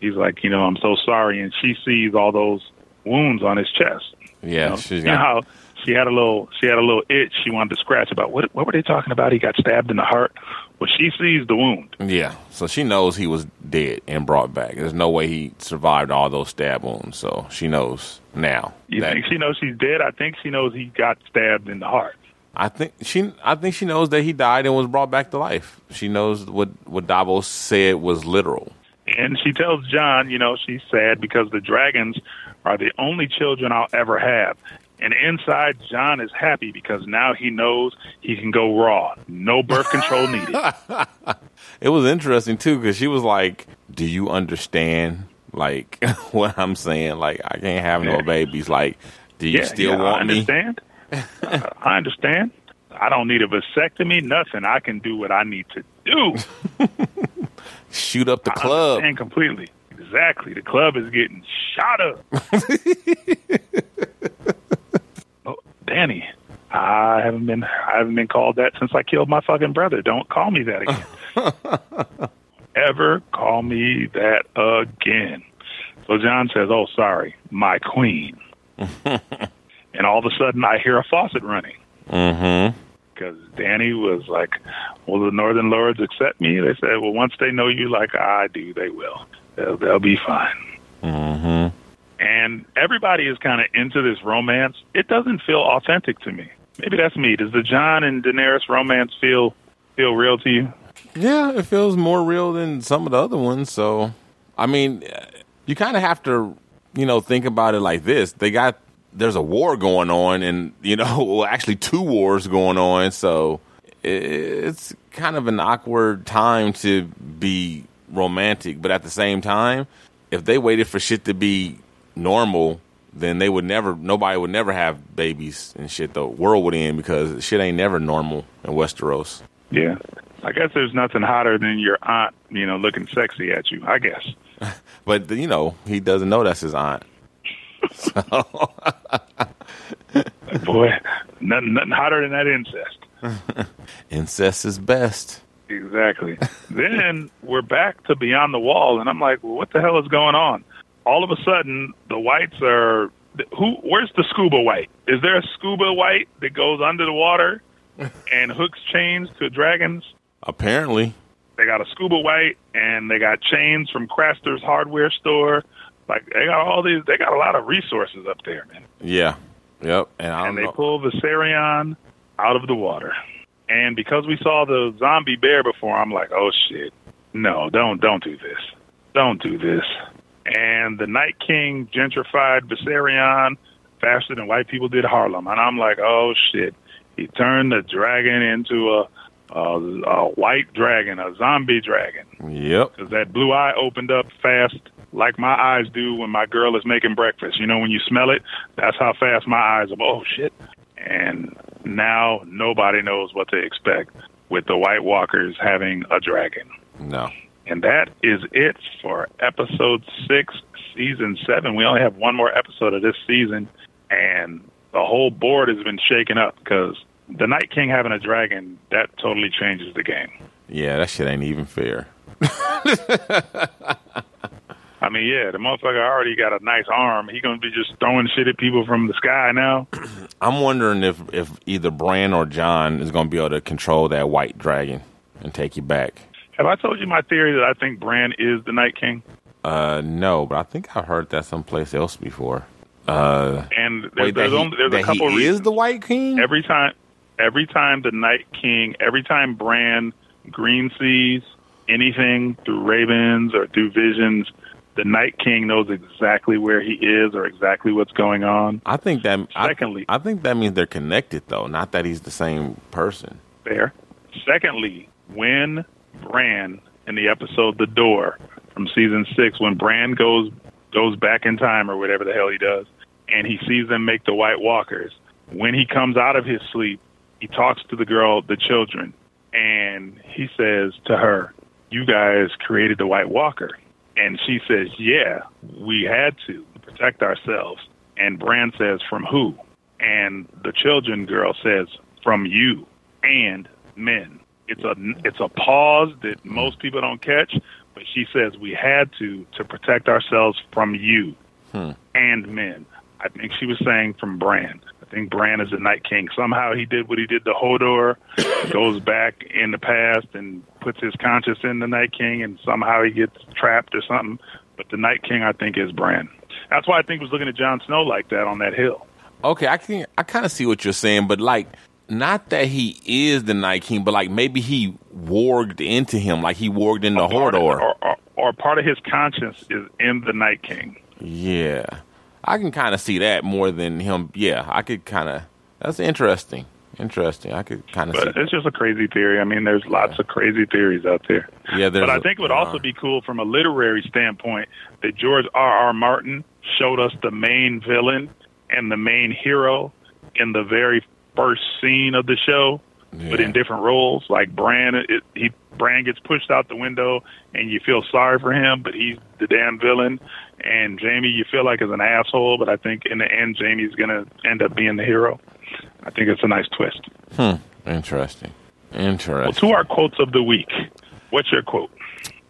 [SPEAKER 3] He's like, you know, I'm so sorry, and she sees all those wounds on his chest.
[SPEAKER 2] Yeah,
[SPEAKER 3] You know,
[SPEAKER 2] she's
[SPEAKER 3] you know how she had a little she had a little itch she wanted to scratch about what what were they talking about? He got stabbed in the heart. Well, she sees the wound.
[SPEAKER 2] Yeah, so she knows he was dead and brought back. There's no way he survived all those stab wounds. So she knows now.
[SPEAKER 3] You
[SPEAKER 2] that-
[SPEAKER 3] think she knows she's dead? I think she knows he got stabbed in the heart.
[SPEAKER 2] I think she. I think she knows that he died and was brought back to life. She knows what what Davos said was literal.
[SPEAKER 3] And she tells Jon, you know, she's sad because the dragons are the only children I'll ever have. And inside, Jon is happy because now he knows he can go raw. No birth control needed.
[SPEAKER 2] It was interesting too because she was like, "Do you understand like what I'm saying? Like I can't have no babies. Like, do you
[SPEAKER 3] yeah,
[SPEAKER 2] still
[SPEAKER 3] yeah,
[SPEAKER 2] want
[SPEAKER 3] I
[SPEAKER 2] me?"
[SPEAKER 3] understand. Uh, I understand. I don't need a vasectomy, nothing. I can do what I need to do.
[SPEAKER 2] Shoot up the
[SPEAKER 3] I
[SPEAKER 2] club.
[SPEAKER 3] understand completely. Exactly. The club is getting shot up. oh, Dany, I haven't been I haven't been called that since I killed my fucking brother. Don't call me that again. Ever call me that again. So Jon says, "Oh, sorry, my queen." and all of a sudden, I hear a faucet running
[SPEAKER 2] Mm-hmm.
[SPEAKER 3] Because Dany was like, "Will the Northern Lords accept me?" They said, "Well, once they know you like I do, they will. They'll, they'll be fine."
[SPEAKER 2] Mm-hmm.
[SPEAKER 3] And everybody is kind of into this romance. It doesn't feel authentic to me. Maybe that's me. Does the Jon and Daenerys romance feel feel real to you?
[SPEAKER 2] Yeah, it feels more real than some of the other ones. So, I mean, you kind of have to, you know, think about it like this. They got there's a war going on, and you know, well, actually two wars going on. So it's kind of an awkward time to be romantic, but at the same time, if they waited for shit to be normal. Then they would never, nobody would never have babies and shit. The world would end because shit ain't never normal in Westeros.
[SPEAKER 3] Yeah. I guess there's nothing hotter than your aunt, you know, looking sexy at you. I guess.
[SPEAKER 2] But you know, he doesn't know that's his aunt.
[SPEAKER 3] Boy, nothing, nothing hotter than that incest.
[SPEAKER 2] Incest is best.
[SPEAKER 3] Exactly. then we're back to Beyond the Wall, and I'm like, well, what the hell is going on? All of a sudden, the whites are. Who? Where's the scuba white? Is there a scuba white that goes under the water and hooks chains to dragons?
[SPEAKER 2] Apparently,
[SPEAKER 3] They got a scuba white, and they got chains from Craster's hardware store. Like they got all these. They got a lot of resources up there, man.
[SPEAKER 2] yeah, yep. And I don't
[SPEAKER 3] and they
[SPEAKER 2] know.
[SPEAKER 3] pull Viserion out of the water. And because we saw the zombie bear before, I'm like, oh shit, no, don't don't do this, don't do this. And the Night King gentrified Viserion faster than white people did Harlem, and I'm like, oh shit, he turned the dragon into a a, a white dragon, a zombie dragon,
[SPEAKER 2] Yep.
[SPEAKER 3] because that blue eye opened up fast. Like my eyes do when my girl is making breakfast. You know, when you smell it, that's how fast my eyes are. Oh, shit and now nobody knows what to expect with the White Walkers having a dragon.
[SPEAKER 2] No.
[SPEAKER 3] And that is it for episode six, season seven. We only have one more episode of this season, and the whole board has been shaken up because the Night King having a dragon that totally changes the game.
[SPEAKER 2] Yeah, that shit ain't even fair.
[SPEAKER 3] I mean, yeah, the motherfucker already got a nice arm. He gonna be just throwing shit at people from the sky now.
[SPEAKER 2] I'm wondering if if either Bran or Jon is going to be able to control that white dragon and take you back.
[SPEAKER 3] Have I told you my theory that I think Bran is the Night King?
[SPEAKER 2] Uh, no, but I think I heard that someplace else before. Uh,
[SPEAKER 3] And there,
[SPEAKER 2] wait,
[SPEAKER 3] there's
[SPEAKER 2] he,
[SPEAKER 3] only there's a couple
[SPEAKER 2] he
[SPEAKER 3] reasons.
[SPEAKER 2] is the White King.
[SPEAKER 3] every time every time the night king every time bran green sees anything through ravens or through visions the night king knows exactly where he is or exactly what's going on
[SPEAKER 2] I think that. I-
[SPEAKER 3] Secondly-
[SPEAKER 2] I, think that means they're connected, though. Not that he's the same person.
[SPEAKER 3] there secondly when bran in the episode the door from season six when Bran goes goes back in time or whatever the hell he does, and he sees them make the White Walkers. When he comes out of his sleep, he talks to the girl, the children, and he says to her, "You guys created the White Walker," and she says, "Yeah, we had to protect ourselves." And Bran says, "From who?" And the children girl says, "From you and men." It's a it's a pause that most people don't catch, but she says we had to to protect ourselves from you hmm. and men. I think she was saying from Bran. I think Bran is the Night King. Somehow he did what he did to Hodor, goes back in the past and puts his conscience in the Night King, and somehow he gets trapped or something. But the Night King, I think, is Bran. That's why I think he was looking at Jon Snow like that on that hill.
[SPEAKER 2] Okay, I can I kind of see what you're saying, but like not that he is the Night King, but like maybe he warged into him, like he warged into
[SPEAKER 3] Part of-
[SPEAKER 2] Hodor.
[SPEAKER 3] or, or, or part of his conscience is in the Night King.
[SPEAKER 2] Yeah, I can kind of see that more than him. Yeah, I could kind of. That's interesting. Interesting. I could kind of see.
[SPEAKER 3] But it's just a crazy theory. I mean, there's lots of crazy theories out there.
[SPEAKER 2] Yeah, there's
[SPEAKER 3] But I think it would also
[SPEAKER 2] are.
[SPEAKER 3] be cool from a literary standpoint that George R. R. Martin showed us the main villain and the main hero in the very first scene of the show, but in different roles. Like Bran, it, he Bran gets pushed out the window, and you feel sorry for him, but he's the damn villain. And Jaime, you feel like is an asshole, but I think in the end, Jaime's gonna end up being the hero. I think it's a nice twist. Hmm.
[SPEAKER 2] Interesting.
[SPEAKER 3] Well,
[SPEAKER 2] Interesting.
[SPEAKER 3] to our quotes of the week. What's your quote?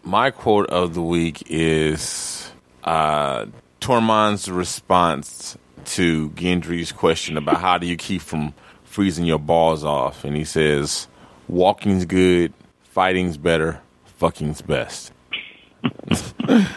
[SPEAKER 2] My quote of the week is uh, Tormund's response to Gendry's question about how do you keep from freezing your balls off, and he says, "Walking's good, fighting's better, fucking's best."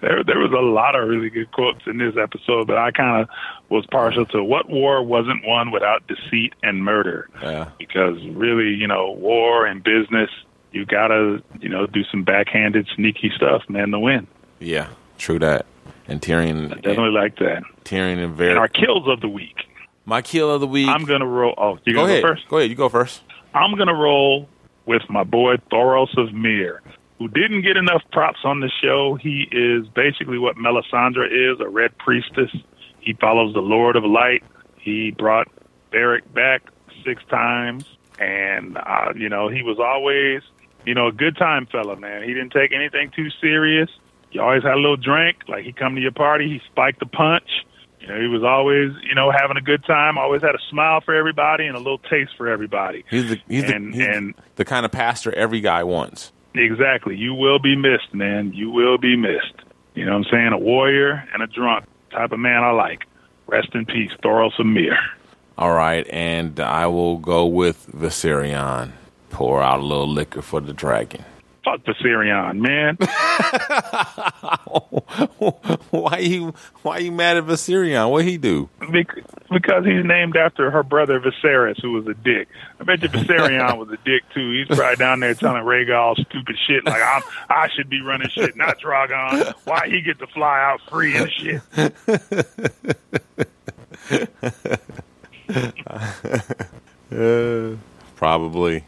[SPEAKER 3] There, there was a lot of really good quotes in this episode, but I kind of was partial to what war wasn't won without deceit and murder.
[SPEAKER 2] Yeah.
[SPEAKER 3] Because really, you know, war and business, you gotta, you know, do some backhanded, sneaky stuff, man, to win.
[SPEAKER 2] Yeah, true that. And Tyrion,
[SPEAKER 3] Definitely like that.
[SPEAKER 2] Tyrion and
[SPEAKER 3] And
[SPEAKER 2] very.
[SPEAKER 3] our kills of the week.
[SPEAKER 2] My kill of the week.
[SPEAKER 3] I'm gonna roll. Oh, you
[SPEAKER 2] go
[SPEAKER 3] gonna
[SPEAKER 2] ahead.
[SPEAKER 3] go first?
[SPEAKER 2] Go ahead. You go first.
[SPEAKER 3] I'm going to roll with my boy Thoros of Myr, who didn't get enough props on the show. He is basically what Melisandre is, a red priestess. He follows the Lord of Light. He brought Beric back six times, and uh, you know he was always, you know, a good time fella, man. He didn't take anything too serious. He always had a little drink. Like he come to your party, he spiked the punch. You know, he was always, you know, having a good time. Always had a smile for everybody and a little taste for everybody.
[SPEAKER 2] He's the he's,
[SPEAKER 3] And-
[SPEAKER 2] the, he's
[SPEAKER 3] and-
[SPEAKER 2] the kind of pastor every guy wants.
[SPEAKER 3] Exactly. You will be missed, man. You will be missed. You know what I'm saying? A warrior and a drunk type of man I like. Rest in peace, Thoros of Myr.
[SPEAKER 2] All right, and I will go with Viserion. Pour out a little liquor for the dragon.
[SPEAKER 3] Fuck Viserion, man.
[SPEAKER 2] why you why you mad at Viserion? What he do?
[SPEAKER 3] Bec- because he's named after her brother Viserys, who was a dick. I bet you Viserion was a dick too. He's probably down there telling Rhaegar all stupid shit like I'm, I should be running shit, not Drogon. Why he get to fly out free and shit?
[SPEAKER 2] Uh, probably.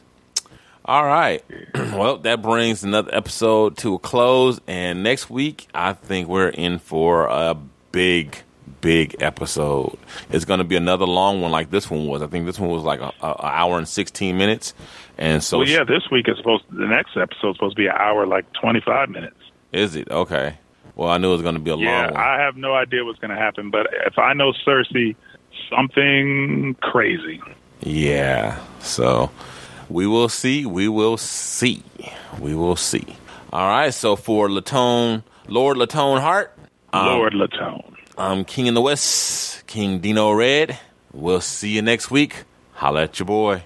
[SPEAKER 2] All right. well, that brings another episode to a close. And next week, I think we're in for a big, big episode. It's going to be another long one like this one was. I think this one was like a, a, a hour and 16 minutes. And so,
[SPEAKER 3] Well, yeah, this week is supposed. to, The next episode is supposed to be an hour, like 25 minutes.
[SPEAKER 2] is it? Okay. Well, I knew it was going to be a
[SPEAKER 3] Yeah,
[SPEAKER 2] long one.
[SPEAKER 3] I have no idea what's going to happen, but if I know Cersei, something crazy.
[SPEAKER 2] Yeah. So we will see. We will see. We will see. All right. So for Latone, Lord Latone Heart,
[SPEAKER 3] Lord Latone.
[SPEAKER 2] I'm King in the West, King Dino Red. We'll see you next week. Holla at your boy.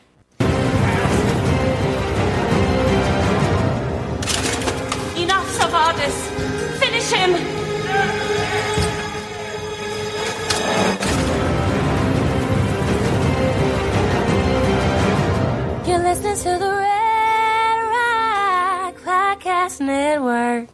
[SPEAKER 4] Listening to the Red Rock Podcast Network.